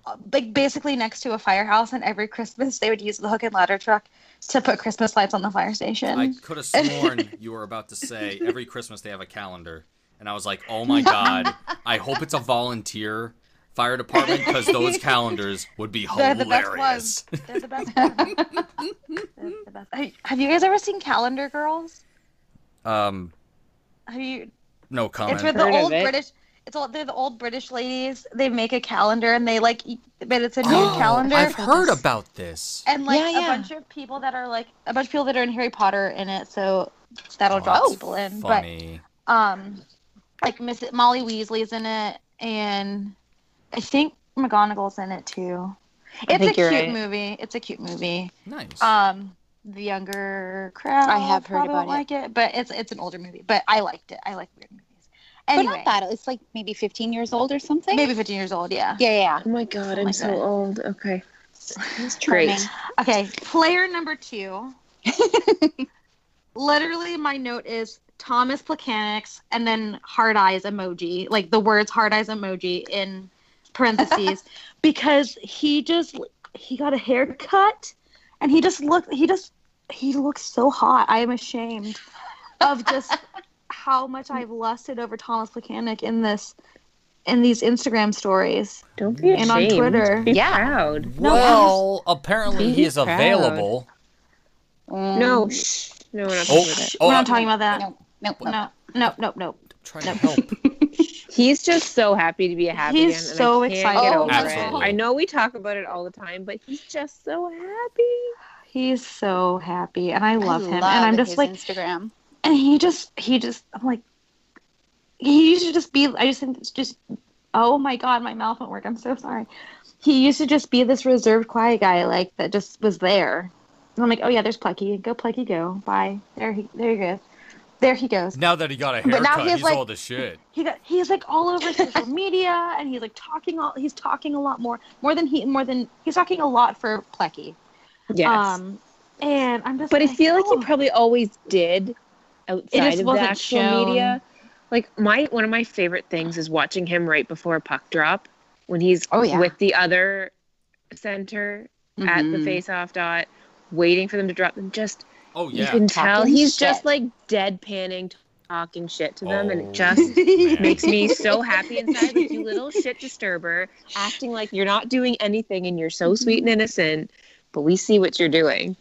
uh, like basically next to a firehouse and every Christmas they would use the hook and ladder truck to put Christmas lights on the fire station. I could have <laughs> sworn you were about to say every Christmas they have a calendar, and I was like, oh my <laughs> god, I hope it's a volunteer fire department because those calendars would be They're the best hilarious. ones. They're the best ones. They're the best. Have you guys ever seen Calendar Girls? Um, Have you? No comment. It's with the old. British. It's all they're the old British ladies. They make a calendar and they like, but it's a new <gasps> Oh, calendar. I've heard about this. and like Yeah, a yeah. bunch of people that are like a bunch of people that are in Harry Potter in it. So that'll draw Oh, that's people in. Funny. But um, like Miss Molly Weasley's in it, and I think McGonagall's in it too. It's a cute right. movie. It's a cute movie. nice. Um, the younger crowd I have heard about won't it. like it, but it's it's an older movie. But I liked it. I like weird movies. But Anyway, not that. It's like maybe 15 years old or something. maybe 15 years old. Yeah. Yeah, yeah. Oh my god, Something I'm like so that. old. Okay. just He's Great. okay. Player number two. <laughs> Literally, my note is Tomas Plekanec and then hard eyes emoji, like the words hard eyes emoji in parentheses, <laughs> because he just he got a haircut and he just looked he just he looks so hot. I am ashamed of just <laughs> how much I've lusted over Tomas Plekanec in this in these Instagram stories. Don't be And on ashamed. Twitter. Be Yeah. proud. No, well, apparently Be he is proud. available. No, Mm, shh. No, we're not Oh, talking about it. oh, We're not talking about that. no, no, no. No, no, no, no. trying to help. <laughs> He's just so happy to be a happy He's again, and so I excited. get Oh, over Absolutely. it. I know we talk about it all the time, but he's just so happy. He's so happy, and I love I him. love and I'm just his like, Instagram. And he just, he just, I'm like, he used to just be. I just think it's just, oh my god, my mouth won't work. I'm so sorry. He used to just be this reserved, quiet guy, like that just was there. And I'm like, oh yeah, there's Plucky Go Plucky go. Bye. There he, there he goes. There he goes. Now that he got a But now haircut, he he's like- old as shit. He got, he's like all over social <laughs> media, and he's like talking all. He's talking a lot more, more than he, more than he's talking a lot for Plecky. Yes. Um, and I'm just. but I like, feel like oh. he probably always did outside just of the wasn't actual shown. media. Like my one of my favorite things is watching him right before puck drop when he's Oh, yeah. with the other center at the Mhm. face-off dot, waiting for them to drop them. Just Oh yeah, you yeah. can tell he's shit. just like deadpanning, talking shit to them, and Oh, it just <laughs> man. makes me so happy <laughs> inside. Like you little shit disturber, acting like you're not doing anything and you're so sweet and <laughs> innocent, but we see what you're doing.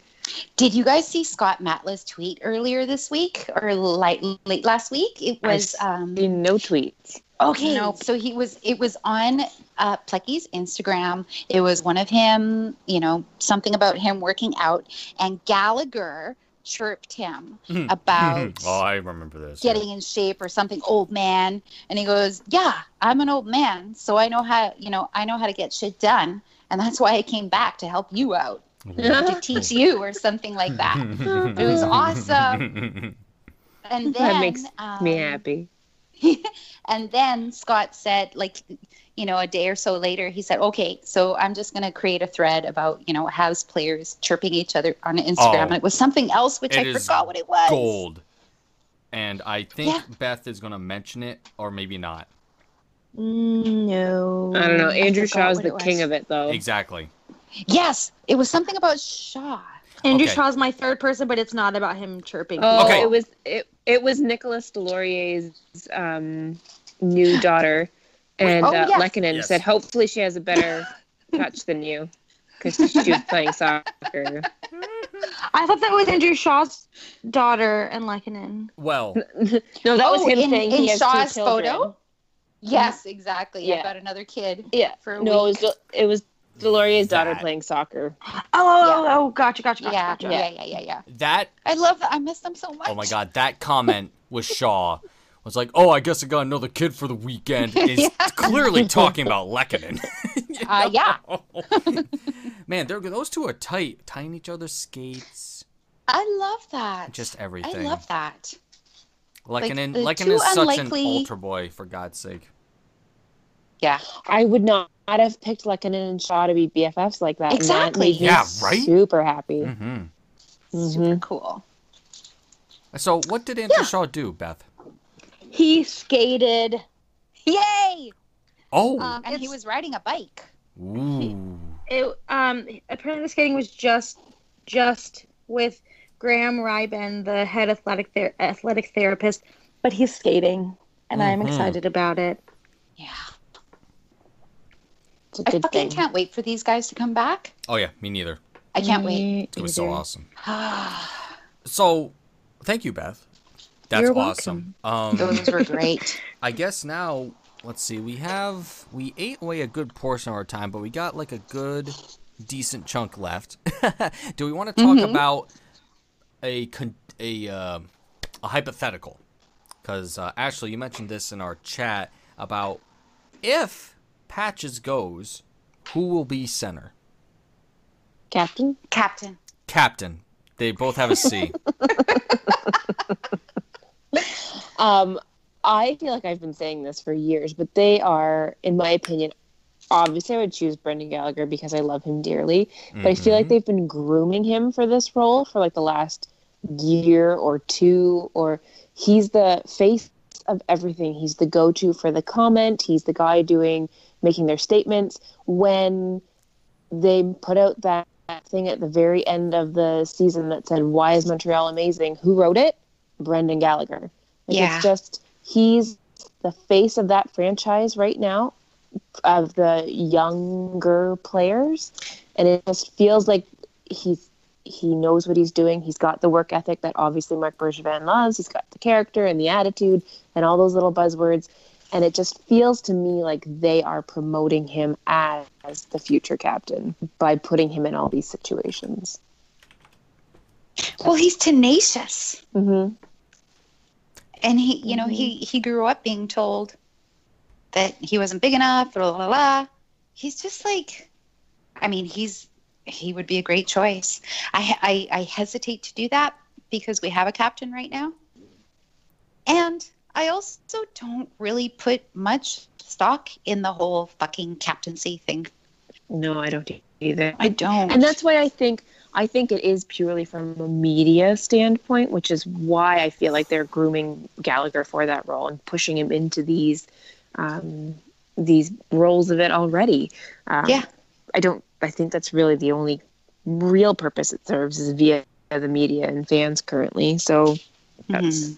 Did you guys see Scott Matla's tweet earlier this week or late, late last week? It I was um, no tweets. okay. Nope. So he was. It was on uh, Plecky's Instagram. It was one of him. You know, something about him working out, and Gallagher chirped him <laughs> about oh, I remember this. getting in shape or something old man and he goes yeah i'm an old man so i know how you know i know how to get shit done and that's why i came back to help you out to teach you or something like that <laughs> it was awesome and then That makes um, Me happy. <laughs> and then scott said like you know a day or so later he said okay so i'm just going to create a thread about you know Habs players chirping each other on instagram Oh. and it was something else which i forgot what it was Gold. And I think Yeah. Beth is gonna mention it, or maybe not. No. I don't know. Andrew forgot Shaw's what the king of it, though. Exactly. Yes it was something about shaw Andrew Okay. Shaw's my third person, but it's not about him chirping. Oh, Okay. it was it. It was Nicolas Deslauriers' um, new daughter, and Oh, uh, yes. Lehkonen Yes. said, "Hopefully, she has a better <laughs> touch than you, because she was playing soccer." <laughs> I thought that was Andrew Shaw's daughter and Lehkonen. Well, <laughs> No, that was Oh, him in- saying in he has Shaw's two children. photo? Yes, exactly. Yeah. I got another kid Yeah, for a no, it was it was Deslauriers' daughter That. playing soccer. Oh, oh, oh, gotcha, gotcha, gotcha, yeah, gotcha. yeah, yeah, yeah, yeah. that I love that. I miss them so much. oh my god, that comment was Shaw was like, "Oh, I guess I got another kid for the weekend." <laughs> Is clearly talking about Lehkonen. You <laughs> Uh, yeah. <laughs> Man, they're those two are tight, tying each other's skates, I love that. just everything. I love that. Lehkonen, the Lehkonen two is such unlikely- an ultra boy, for God's sake. Yeah. I would not have picked Lehkonen and Shaw to be BFFs like that. and that Exactly. made me Yeah, right? Super happy. hmm Super cool. So, what did Andrew Shaw do, Beth? He skated. Yay! Oh, Um, And he was riding a bike. ooh. It um apparently the skating was just just with Graham Rynbend, the head athletic ther- athletic therapist, but he's skating, and I'm Mhm. excited about it. Yeah. It's a I good fucking thing. can't wait for these guys to come back. Oh yeah, me neither. I can't wait. It was so awesome. <sighs> So, thank you, Beth. That's You're awesome. Um, Those were great. <laughs> I guess now, let's see. We have we ate away a good portion of our time, but we got like a good, decent chunk left. <laughs> Do we want to talk about a con- a uh, a hypothetical? Because uh, Ashley, you mentioned this in our chat about if Patches goes, who will be center? Captain. Captain. Captain. They both have a C. <laughs> Um, I feel like I've been saying this for years, but they are, in my opinion, obviously I would choose Brendan Gallagher because I love him dearly. But I feel like Mhm. they've been grooming him for this role for like the last year or two, or he's the face of everything. He's the go to for the comment. He's the guy doing making their statements. When they put out that thing at the very end of the season that said, Why is Montreal amazing? Who wrote it? Brendan Gallagher. Like, Yeah. It's just, he's the face of that franchise right now of the younger players and it just feels like he's he knows what he's doing he's got the work ethic that obviously marc bergevin loves he's got the character and the attitude and all those little buzzwords and it just feels to me like they are promoting him as the future captain by putting him in all these situations. Well, he's tenacious. mm-hmm. and he you know he he grew up being told that he wasn't big enough blah blah blah. He's just like i mean he's he would be a great choice. I i, I hesitate to do that because we have a captain right now. And i also don't really put much stock in the whole fucking captaincy thing no i don't either i don't and that's why I think I think it is purely from a media standpoint, which is why I feel like they're grooming Gallagher for that role and pushing him into these um, these roles of it already. Um, Yeah. I don't. I think that's really the only real purpose it serves is via the media and fans currently. So that's. Mhm.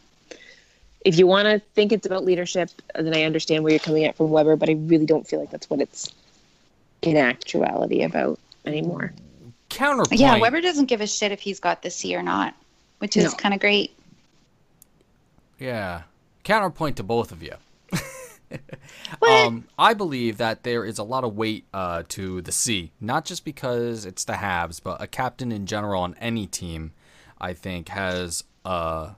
If you want to think it's about leadership, then I understand where you're coming at from Weber, but I really don't feel like that's what it's in actuality about anymore. Counterpoint. yeah weber doesn't give a shit if he's got the c or not which is No. kind of great Yeah. Counterpoint to both of you. <laughs> What? um, I believe that there is a lot of weight uh, to the C, not just because it's the Habs, but a captain in general on any team. I think has uh,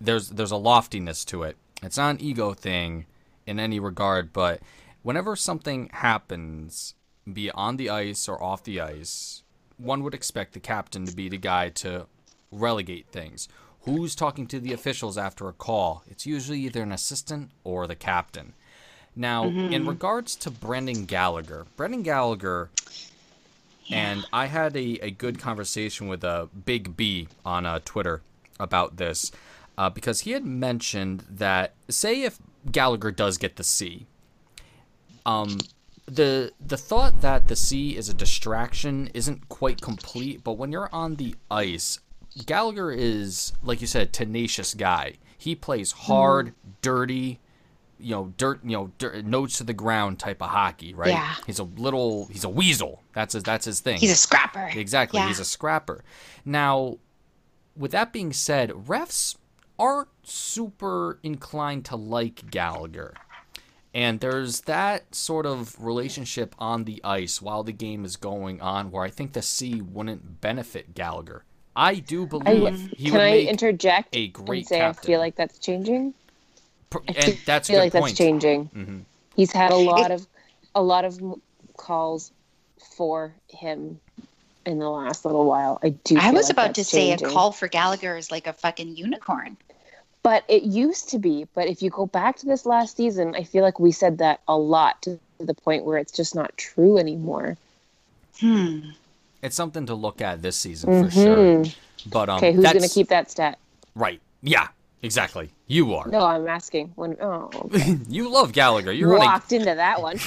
there's there's a loftiness to it. It's not an ego thing in any regard, but whenever something happens, be it on the ice or off the ice, one would expect the captain to be the guy to relegate things. Who's talking to the officials after a call? It's usually either an assistant or the captain. Now, in regards to Brendan Gallagher, Brendan Gallagher, and I had a, a good conversation with a Big B on uh, Twitter about this uh, because he had mentioned that, say, if Gallagher does get the C, um, the the thought that the C is a distraction isn't quite complete. But when you're on the ice, Gallagher is, like you said, a tenacious guy. He plays hard, dirty, you know, dirt, you know, dirt, nose to the ground type of hockey, right? Yeah. He's a little, he's a weasel. That's his, that's his thing. he's a scrapper Exactly. Yeah. He's a scrapper. Now, with that being said, refs aren't super inclined to like Gallagher. And there's that sort of relationship on the ice while the game is going on where I think the C wouldn't benefit Gallagher. I do I, believe he can would I make interject a great and say captain. I feel like that's changing? I and <laughs> that's a feel good like point. that's changing. Mhm. He's had a lot of a lot of calls for him in the last little while. I do. I was like about to that's say a call for Gallagher is like a fucking unicorn. But it used to be. But if you go back to this last season, I feel like we said that a lot to the point where it's just not true anymore. Hmm. It's something to look at this season for sure. Mhm. But um, Okay, who's that's, gonna keep that stat? Right. Yeah. Exactly. You are. No, I'm asking. When oh, <laughs> you love Gallagher. You're walked into that one.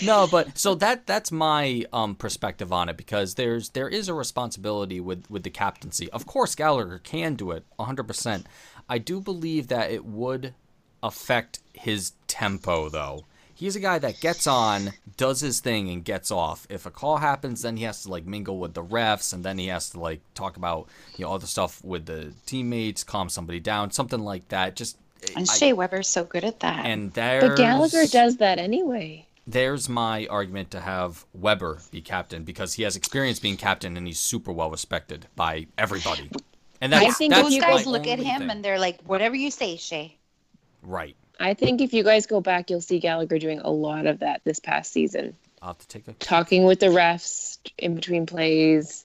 <laughs> no, but so that that's my um perspective on it because there's there is a responsibility with with the captaincy. Of course, Gallagher can do it 100%. I do believe that it would affect his tempo though. He's a guy that gets on, does his thing, and gets off. If a call happens, then he has to like mingle with the refs, and then he has to like talk about you know other stuff with the teammates, calm somebody down, something like that. Just And I- Shea Weber's so good at that. and there's But Gallagher does that anyway. there's my argument to have Weber be captain because he has experience being captain and he's super well respected by everybody. And that's, I think that's Those you guys look at him thing. and they're like, whatever you say, Shea. right. I think if you guys go back, you'll see Gallagher doing a lot of that this past season. I'll have to take a Talking with the refs in between plays,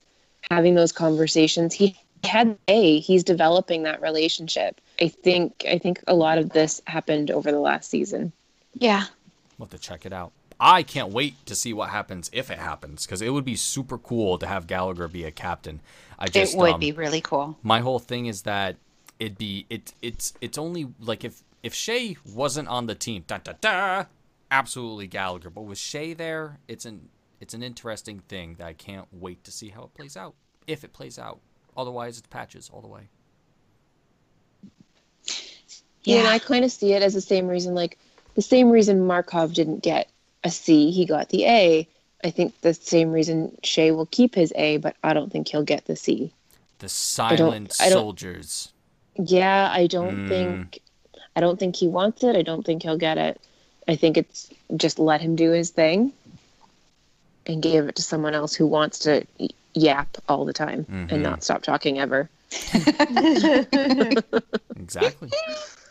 having those conversations. He had a he's developing that relationship. I think I think a lot of this happened over the last season. Yeah. We'll have to check it out. I can't wait to see what happens if it happens because it would be super cool to have Gallagher be a captain. I just it would um, be really cool. my whole thing is that it'd be it it's it's only like if if Shea wasn't on the team, da da da, absolutely Gallagher. But with Shea there, it's an it's an interesting thing that I can't wait to see how it plays out. If it plays out, otherwise it's patches all the way. Yeah, and I kind of see it as the same reason, like the same reason Markov didn't get a C, he got the A. I think the same reason Shea will keep his A, but I don't think he'll get the C. The silent I don't- soldiers. Yeah, I don't Mm. think I don't think he wants it. I don't think he'll get it. I think it's just let him do his thing and give it to someone else who wants to yap all the time Mhm. and not stop talking ever. <laughs> Exactly.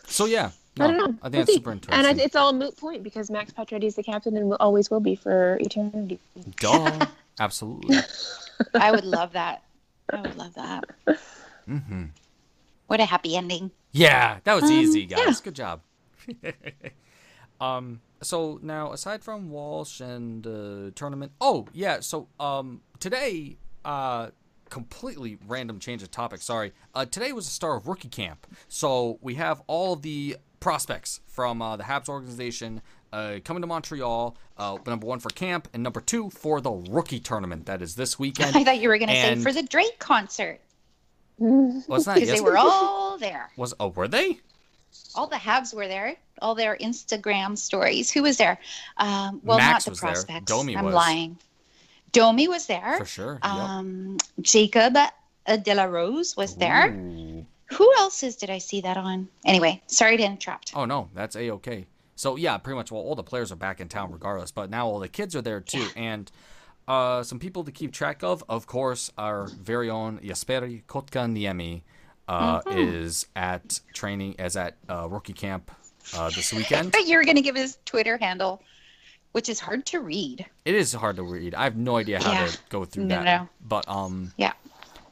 so yeah, I don't know. I think We'll that's see. super interesting. And it's all a moot point because Max Pacioretty is the captain and will, always will be for eternity. Duh. <laughs> Absolutely. I would love that. I would love that. hmm What a happy ending. Yeah, that was Um, easy, guys. yeah. Good job. <laughs> um, so now aside from Walsh and uh, tournament, oh yeah, so um today, uh, completely random change of topic. Sorry. Uh, today was the start of rookie camp, so we have all the prospects from uh, the Habs organization. Uh, coming to Montreal, uh, number one for camp, and number two for the rookie tournament that is this <laughs> weekend. I thought you were going to say for the Drake concert Was that because they were all there. Was oh were they? All the Habs were there. All their Instagram stories. Who was there? Um, well, Max not the was there. prospects. Domi I'm was. lying. Domi was there. For sure. yep. Um, Jacob De La Rose was there. Ooh. Who else's did I see that on? Anyway, sorry to interrupt. Oh no, that's a okay. So yeah, pretty much. Well, all the players are back in town regardless, but now all the kids are there too, and uh, some people to keep track of. Of course, our very own Jesperi Kotkaniemi uh, Mm-hmm. is at training, as at uh, rookie camp uh, this weekend. But you were going to give his Twitter handle, which is hard to read. it is hard to read. I have no idea how Yeah. to go through No, that. no. But um, Yeah.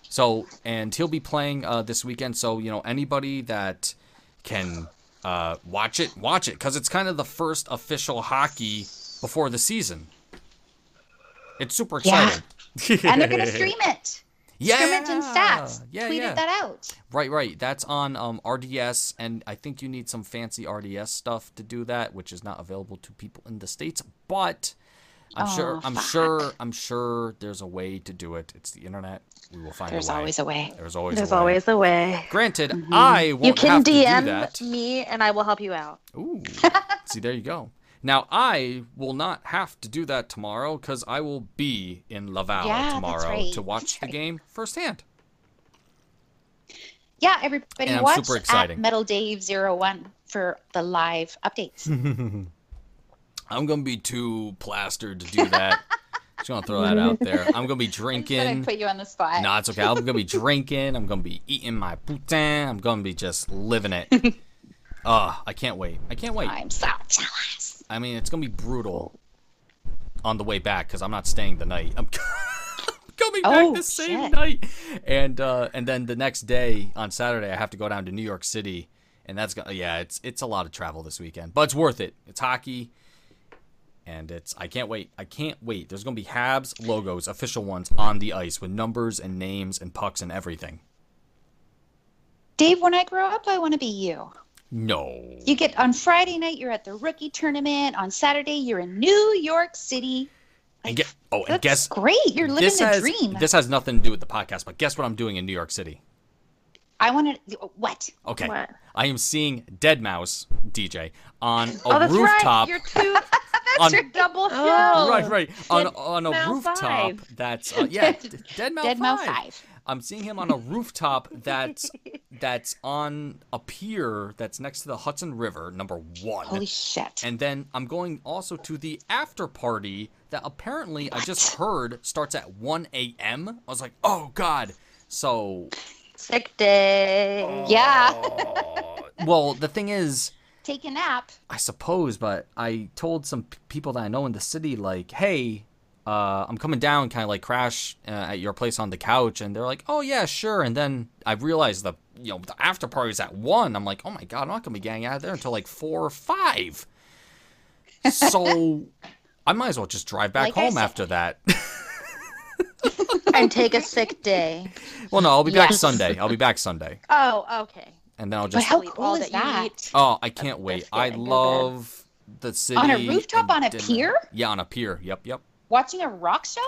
So, and he'll be playing uh, this weekend. So, you know, anybody that can uh, watch it, watch it, because it's kind of the first official hockey before the season. It's super Yeah. exciting. And they're going <laughs> to stream it. yeah, Scrimmage and stats. Yeah, Tweeted yeah. that out. Right, right. That's on um, RDS, and I think you need some fancy RDS stuff to do that, which is not available to people in the states. But I'm sure, Oh, I'm fuck. sure, I'm sure there's a way to do it. It's the internet. We will find There's a way. always a way. There's always. There's a way. There's always a way. Granted, Mm-hmm. I won't You can have to do DM that. me and I will help you out. Ooh, <laughs> see, there you go. Now I will not have to do that tomorrow because I will be in Laval Yeah, tomorrow right, to watch that's the right. game firsthand. Yeah, everybody And I'm watch super at. Metal Dave Zero One for the live updates. <laughs> I'm gonna be too plastered to do that. <laughs> Just gonna throw that out there. I'm gonna be <laughs> But I drinking. put you on the spot. No, it's okay. I'm gonna be drinking. I'm gonna be eating my poutine. I'm gonna be just living it. Ugh, ah, I can't wait. I can't wait. I'm so jealous. I mean, it's gonna be brutal on the way back because I'm not staying the night. I'm <laughs> coming back Oh, the same shit. night, and uh, and then the next day on Saturday I have to go down to New York City, and that's gonna yeah, it's it's a lot of travel this weekend, but it's worth it. It's hockey, and it's I can't wait. I can't wait. There's gonna be Habs logos, official ones, on the ice with numbers and names and pucks and everything. Dave, when I grow up, I want to be you. No. You get on Friday night, you're at the rookie tournament. On Saturday, you're in New York City. And get oh, and guess great. You're living this the has dream. this has nothing to do with the podcast, but guess what I'm doing in New York City. I want to. What? Okay. What? I am seeing deadmau5 DJ on <gasps> a Oh, that's rooftop. right. You're two <laughs> on, double show. Oh. right, right. On, Dead on a Mouse rooftop five. that's uh, <laughs> yeah, D- Dead Mouse Dead Mouse 5. Five. I'm seeing him on a rooftop that's <laughs> that's on a pier that's next to the Hudson River, number 1. Holy shit. and then I'm going also to the after party that apparently I just heard starts at 1 a.m. I was like, oh god. So, Sick day. yeah. well, the thing is, Take a nap. I suppose, but I told some people that I know in the city, like, hey, uh, I'm coming down, kind of like crash uh, at your place on the couch, and they're like, oh yeah, sure. And then I realized the you know the after party's at one. I'm like, oh my god, I'm not gonna be getting out of there until like four or five. so <laughs> I might as well just drive back Like home after that. <laughs> and take a sick day. well, no, I'll be back Sunday. I'll be back Sunday, <laughs> Oh, okay. and then I'll But just. how cool all is that that? Oh, I can't wait! I love the city On a rooftop on a dinner. pier? Yeah, on a pier. Yep, yep. Watching a rock show?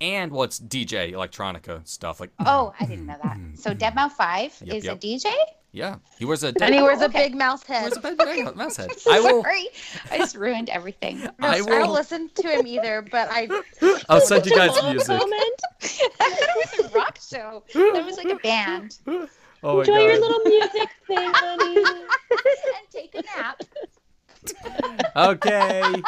And what's DJ electronica stuff like? Oh, I didn't know that. <clears throat> So Deadmau Five Yep, is yep. a DJ? Yeah, he wears a. And he he wears a okay. big mouse head. wears a big big <laughs> mouse head. I will. Sorry, I just ruined everything. <laughs> No, I I, don't listen to him either, but I <laughs> I'll send you guys Comment. music. I thought it was a rock show. That was like a band. Oh my Enjoy god. your little music thing, honey. and take a nap. Okay.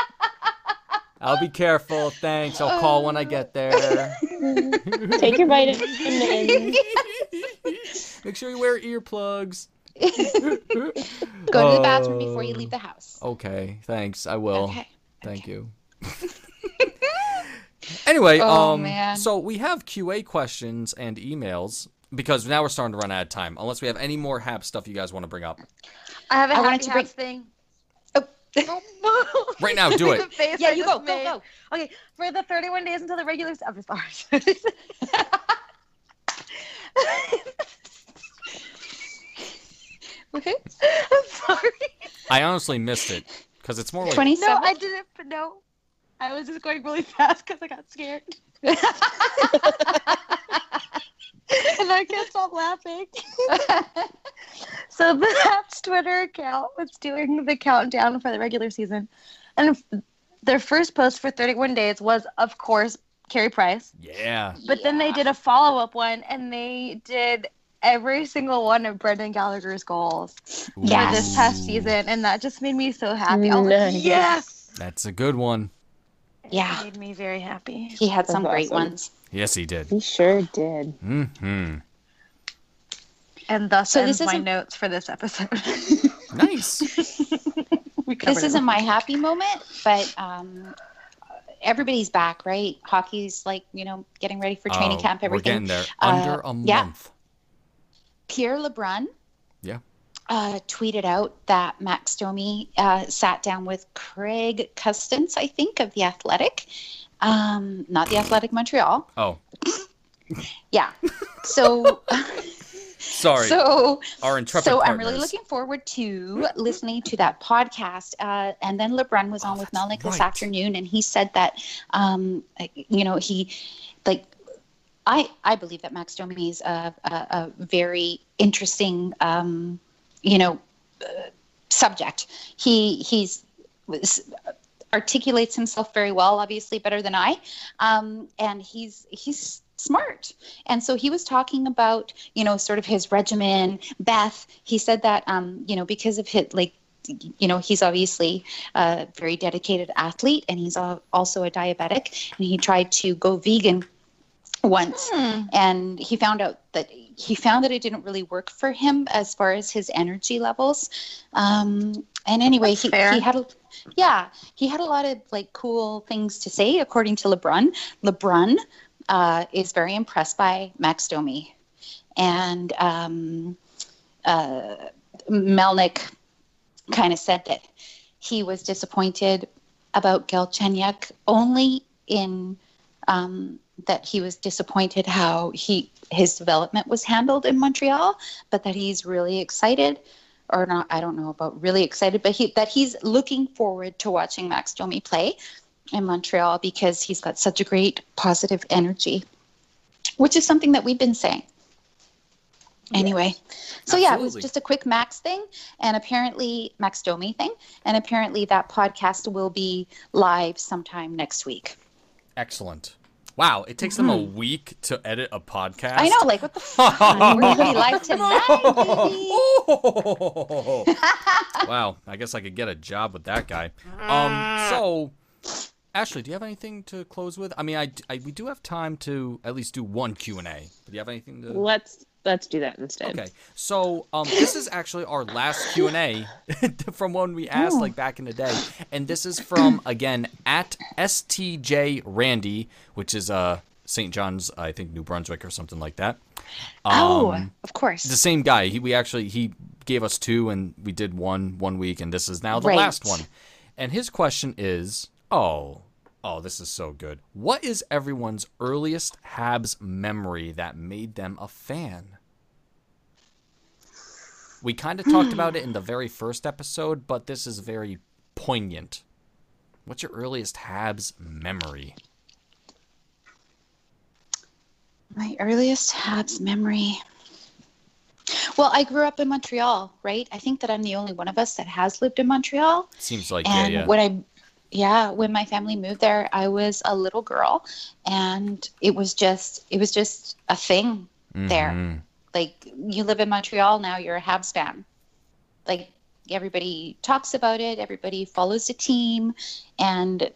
I'll be careful. Thanks. I'll call when I get there. <laughs> Take your vitamins. <laughs> Make sure you wear earplugs. Go to the bathroom before you leave the house. Okay. Thanks. I will. Okay. Thank you. <laughs> anyway, Oh, um man. so we have QA questions and emails because now we're starting to run out of time. Unless we have any more hap stuff you guys want to bring up. I have a I happy wanted to bring- thing. Right now, do <laughs> it. Yeah, I you go, go, made. go. Okay, for the 31 days until the regular. I'm just sorry. Okay. I'm sorry. I honestly missed it because it's more like No, 27. I didn't. but No, I was just going really fast because I got scared, <laughs> <laughs> and I can't stop laughing. <laughs> so the Habs Twitter account was doing the countdown for the regular season, and their first post for 31 days was, of course, Carey Price. yeah. But then they did a follow up one, and they did every single one of Brendan Gallagher's goals for this past season, and that just made me so happy. I was Nice. like, yes, That's a good one. Yeah. it made me very happy. He had some That's great awesome. ones. Yes, he did. He sure did. hmm And thus So ends this my isn't- notes for this episode. <laughs> <laughs> Nice. This isn't my happy moment, but um, everybody's back, right? Hockey's like, you know, getting ready for training Oh, camp, We're everything. getting there. Uh, Under a yeah. month. Pierre LeBrun Yeah. uh, tweeted out that Max Domi uh, sat down with Craig Custance, I think, of The Athletic. Um, not The Athletic Montreal. Oh, <laughs> Yeah. So, <laughs> sorry. so Our intrepid so I'm really looking forward to listening to that podcast. Uh, and then LeBrun was on Oh, with Melnick this afternoon, and he said that, um, you know, he like. I, I believe that Max Domi is a, a, a very interesting, um, you know, uh, subject. He he's was, articulates himself very well, obviously better than I, um, and he's he's smart. And so he was talking about, you know, sort of his regimen. Beth, he said that, um, you know, because of his like you know he's obviously a very dedicated athlete and he's al- also a diabetic and he tried to go vegan once Hmm. and he found out that he found that it didn't really work for him as far as his energy levels um, and anyway he, he had a yeah he had a lot of like cool things to say according to lebrun. Lebrun uh, is very impressed by max domi. And um, uh, melnick kind of said that he was disappointed about Galchenyuk only in um, that he was disappointed how he his development was handled in Montreal, but that he's really excited, or not. I don't know about really excited, but he that he's looking forward to watching Max Domi play in Montreal because he's got such a great positive energy, which is something that we've been saying. Anyway, so yeah, it was just a quick Max thing, and apparently Max Domi thing, and apparently that podcast will be live sometime next week. Excellent. Wow, it takes them a week to edit a podcast. Mm-hmm. I know, like what the fuck? We're gonna be live tonight, <laughs> baby. <laughs> wow, I guess I could get a job with that guy. Um, so Ashley, do you have anything to close with? I mean, I, I- we do have time to at least do one Q and A. But do you have anything to? Let's let's do that instead. Okay, so um, this is actually our last Q and A <laughs> from when we asked like back in the day, and this is from again at STJ Randy, which is uh St. John's, I think New Brunswick or something like that. oh, Um, of course. the same guy. He we actually he gave us two, and we did one one week, and this is now the Right. last one. And his question is, oh, oh, this is so good. What is everyone's earliest Habs memory that made them a fan? We kind of talked about it in the very first episode, but this is very poignant. What's your earliest Habs memory? My earliest Habs memory. Well, I grew up in Montreal, right? I think that I'm the only one of us that has lived in Montreal. Seems like and yeah, yeah. when I, yeah, when my family moved there, I was a little girl, and it was just, it was just a thing there. Mhm. Like you live in Montreal now, you're a Habs fan. Like everybody talks about it, everybody follows the team, and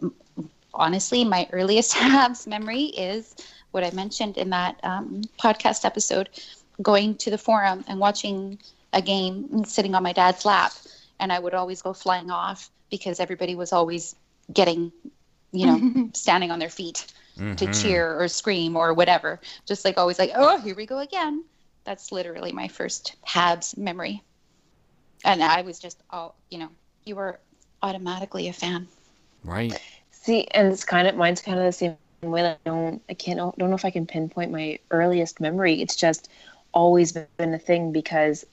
honestly, my earliest <laughs> Habs memory is what I mentioned in that um, podcast episode, going to the forum and watching a game sitting on my dad's lap, and I would always go flying off because everybody was always getting, you know, <laughs> standing on their feet to Mhm. cheer or scream or whatever. Just like always, like, oh, here we go again. That's literally my first Habs memory. And I was just, all, you know, you were automatically a fan. Right. See, and it's kind of mine's kind of the same way. Like, I don't, I can't, don't know if I can pinpoint my earliest memory. It's just always been a thing because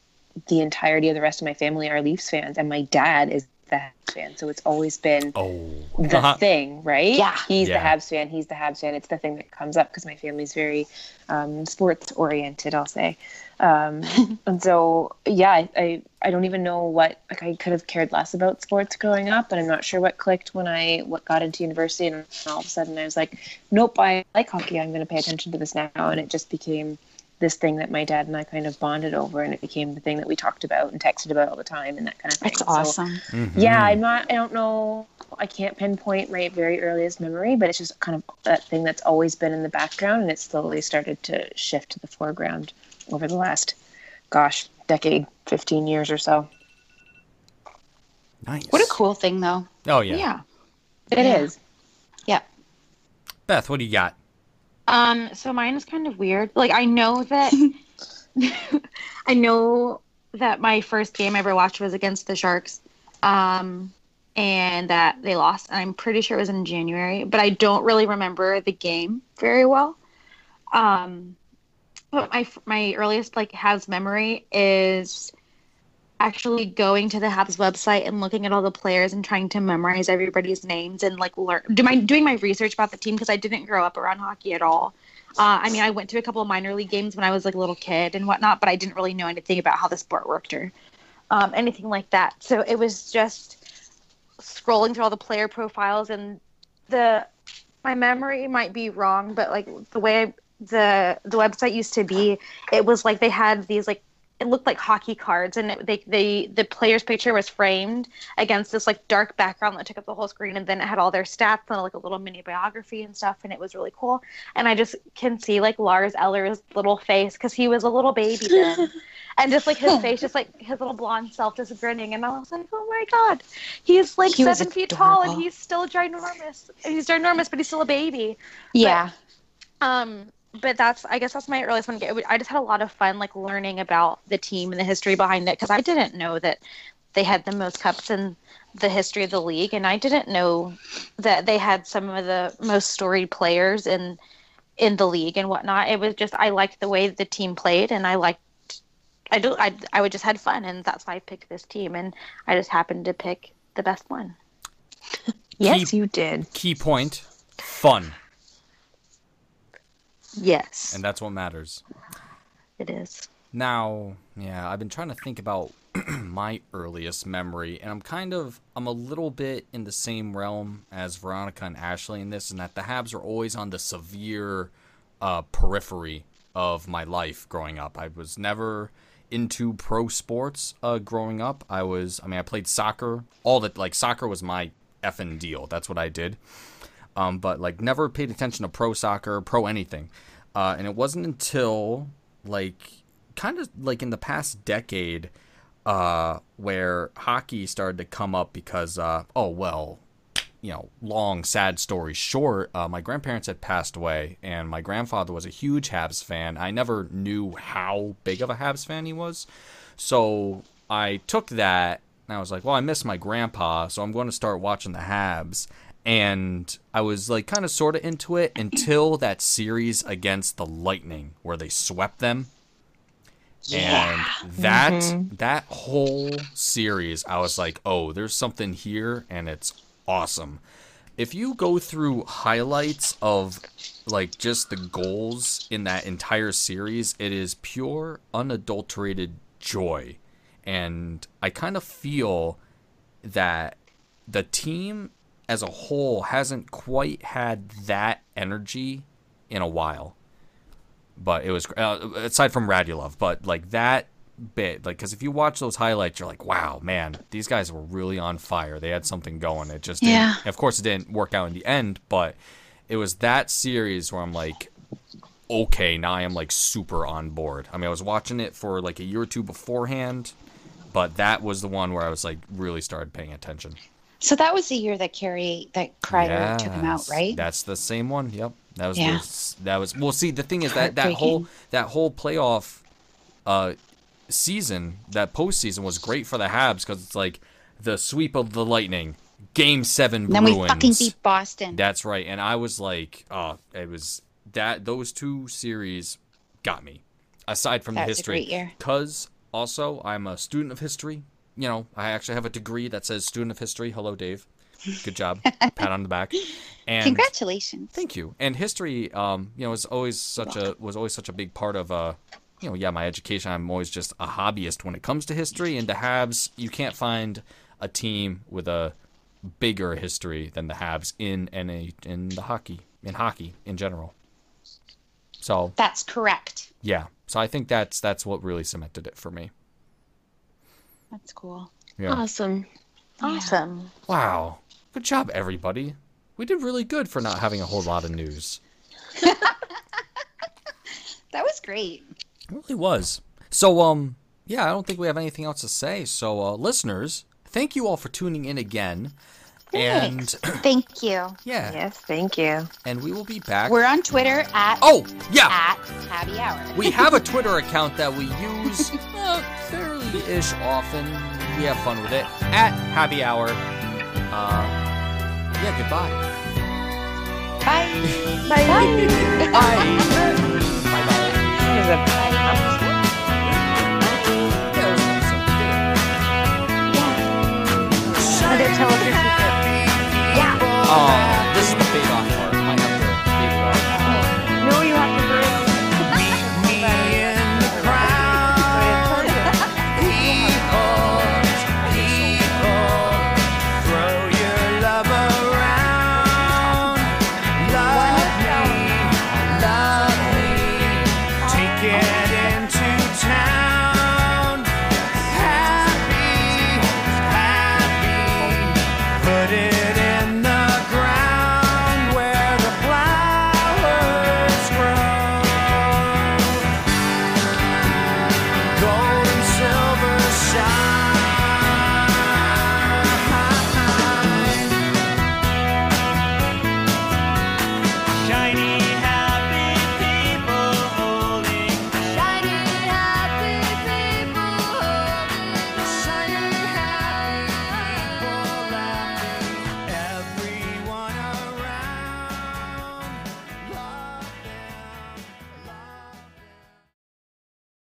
the entirety of the rest of my family are Leafs fans, and my dad is the Habs fan. So it's always been Oh. the thing, right? Yeah. He's Yeah. the Habs fan. He's the Habs fan. It's the thing that comes up because my family's very um, sports oriented. I'll say, um, <laughs> and so yeah, I, I I don't even know what like I could have cared less about sports growing up, but I'm not sure what clicked when I what got into university, and all of a sudden I was like, nope, I like hockey. I'm going to pay attention to this now, and it just became this thing that my dad and I kind of bonded over, and it became the thing that we talked about and texted about all the time, and that kind of thing. That's So- awesome. Mhm. yeah, I'm not. I don't know. I can't pinpoint my very earliest memory, but it's just kind of that thing that's always been in the background, and it slowly started to shift to the foreground over the last, gosh, decade, fifteen years or so. Nice. What a cool thing, though. Oh yeah. Yeah. It is. Yeah. Beth, what do you got? Um, so mine is kind of weird. Like I know that <laughs> I know that my first game I ever watched was against the Sharks. Um and that they lost. I'm pretty sure it was in January, but I don't really remember the game very well. Um but my my earliest like Habs memory is actually going to the Habs website and looking at all the players and trying to memorize everybody's names and like learn do my doing my research about the team because I didn't grow up around hockey at all. Uh, I mean, I went to a couple of minor league games when I was like a little kid and whatnot, but I didn't really know anything about how the sport worked or um, anything like that. So it was just scrolling through all the player profiles and the my memory might be wrong, but like the way I, the the website used to be, it was like they had these like it looked like hockey cards and it, they they the player's picture was framed against this like dark background that took up the whole screen and then it had all their stats and like a little mini biography and stuff and it was really cool. And i just can see like lars eller's little face because he was a little baby then. <laughs> And just like his face just like his little blonde self just grinning and i was like oh my god he's like He seven feet tall and he's still ginormous. He's ginormous but he's still a baby. Yeah. um, but that's I guess that's my earliest one. I just had a lot of fun like learning about the team and the history behind it because I didn't know that they had the most cups in the history of the league, and I didn't know that they had some of the most storied players in in the league and whatnot. It was just I liked the way the team played, and I liked I do I I would just had fun, and that's why I picked this team, and I just happened to pick the best one. Yes, Keep- you did. Key point: fun, Yes, and that's what matters. it is. Now, yeah, I've been trying to think about <clears throat> my earliest memory, and I'm kind of I'm a little bit in the same realm as Veronica and Ashley in this, and that the Habs are always on the severe uh, periphery of my life growing up. I was never into pro sports uh, growing up. I was, I mean, I played soccer. All that, like, soccer was my effing deal. That's what I did. Um, but like, never paid attention to pro soccer, pro anything. Uh, and it wasn't until like, kind of like in the past decade, uh, where hockey started to come up because, uh, oh well, you know, long sad story short, uh, my grandparents had passed away, and my grandfather was a huge Habs fan. I never knew how big of a Habs fan he was, so I took that. and I was like, well, I miss my grandpa, so I'm going to start watching the Habs. And I was like kind of sort of into it until that series against the Lightning where they swept them. Yeah. And that mm-hmm. that whole series, I was like, oh, there's something here, and it's awesome. If you go through highlights of like just the goals in that entire series, it is pure, unadulterated joy. And I kind of feel that the team as a whole hasn't quite had that energy in a while but it was uh, aside from Radulov, but like that bit, like because if you watch those highlights, you're like, wow, man, these guys were really on fire. They had something going. It just, didn't, Yeah. of course, it didn't work out in the end, but it was that series where I'm like, okay, now I am like super on board. I mean, I was watching it for like a year or two beforehand, but that was the one where I was like really started paying attention. So that was the year that Carey, that Kreider took him out, right? That's the same one. Yep. That was Yeah. the, that was well. See, the thing is that that whole that whole playoff uh season, that postseason was great for the Habs because it's like the sweep of the Lightning, Game Seven then we fucking beat Boston. That's right, and I was like, oh, it was that those two series got me. Aside from That the history, because also I'm a student of history. You know, I actually have a degree that says student of history. Hello, Dave. Good job. <laughs> Pat on the back. And Congratulations. Thank you. And history, um, you know, is always such a was always such a big part of uh, you know, yeah, my education. I'm always just a hobbyist when it comes to history. And the Habs, you can't find a team with a bigger history than the Habs in NA in the hockey in hockey in general. So That's correct. yeah, so I think that's that's what really cemented it for me. That's cool. Yeah. Awesome. Awesome. Wow. Good job, everybody. We did really good for not having a whole lot of news. <laughs> That was great. It really was. So, um, yeah, I don't think we have anything else to say. So, uh, listeners, thank you all for tuning in again. And <clears throat> Thank you. yeah, Yes, thank you. and we will be back. We're on Twitter at oh, yeah, at Happy Hour. we have a Twitter <laughs> account that we use uh, fairly ish often. We have fun with it at Happy Hour. Uh, yeah, goodbye. Bye. Bye. Bye. Bye. Bye. That was a- Yeah, that was awesome.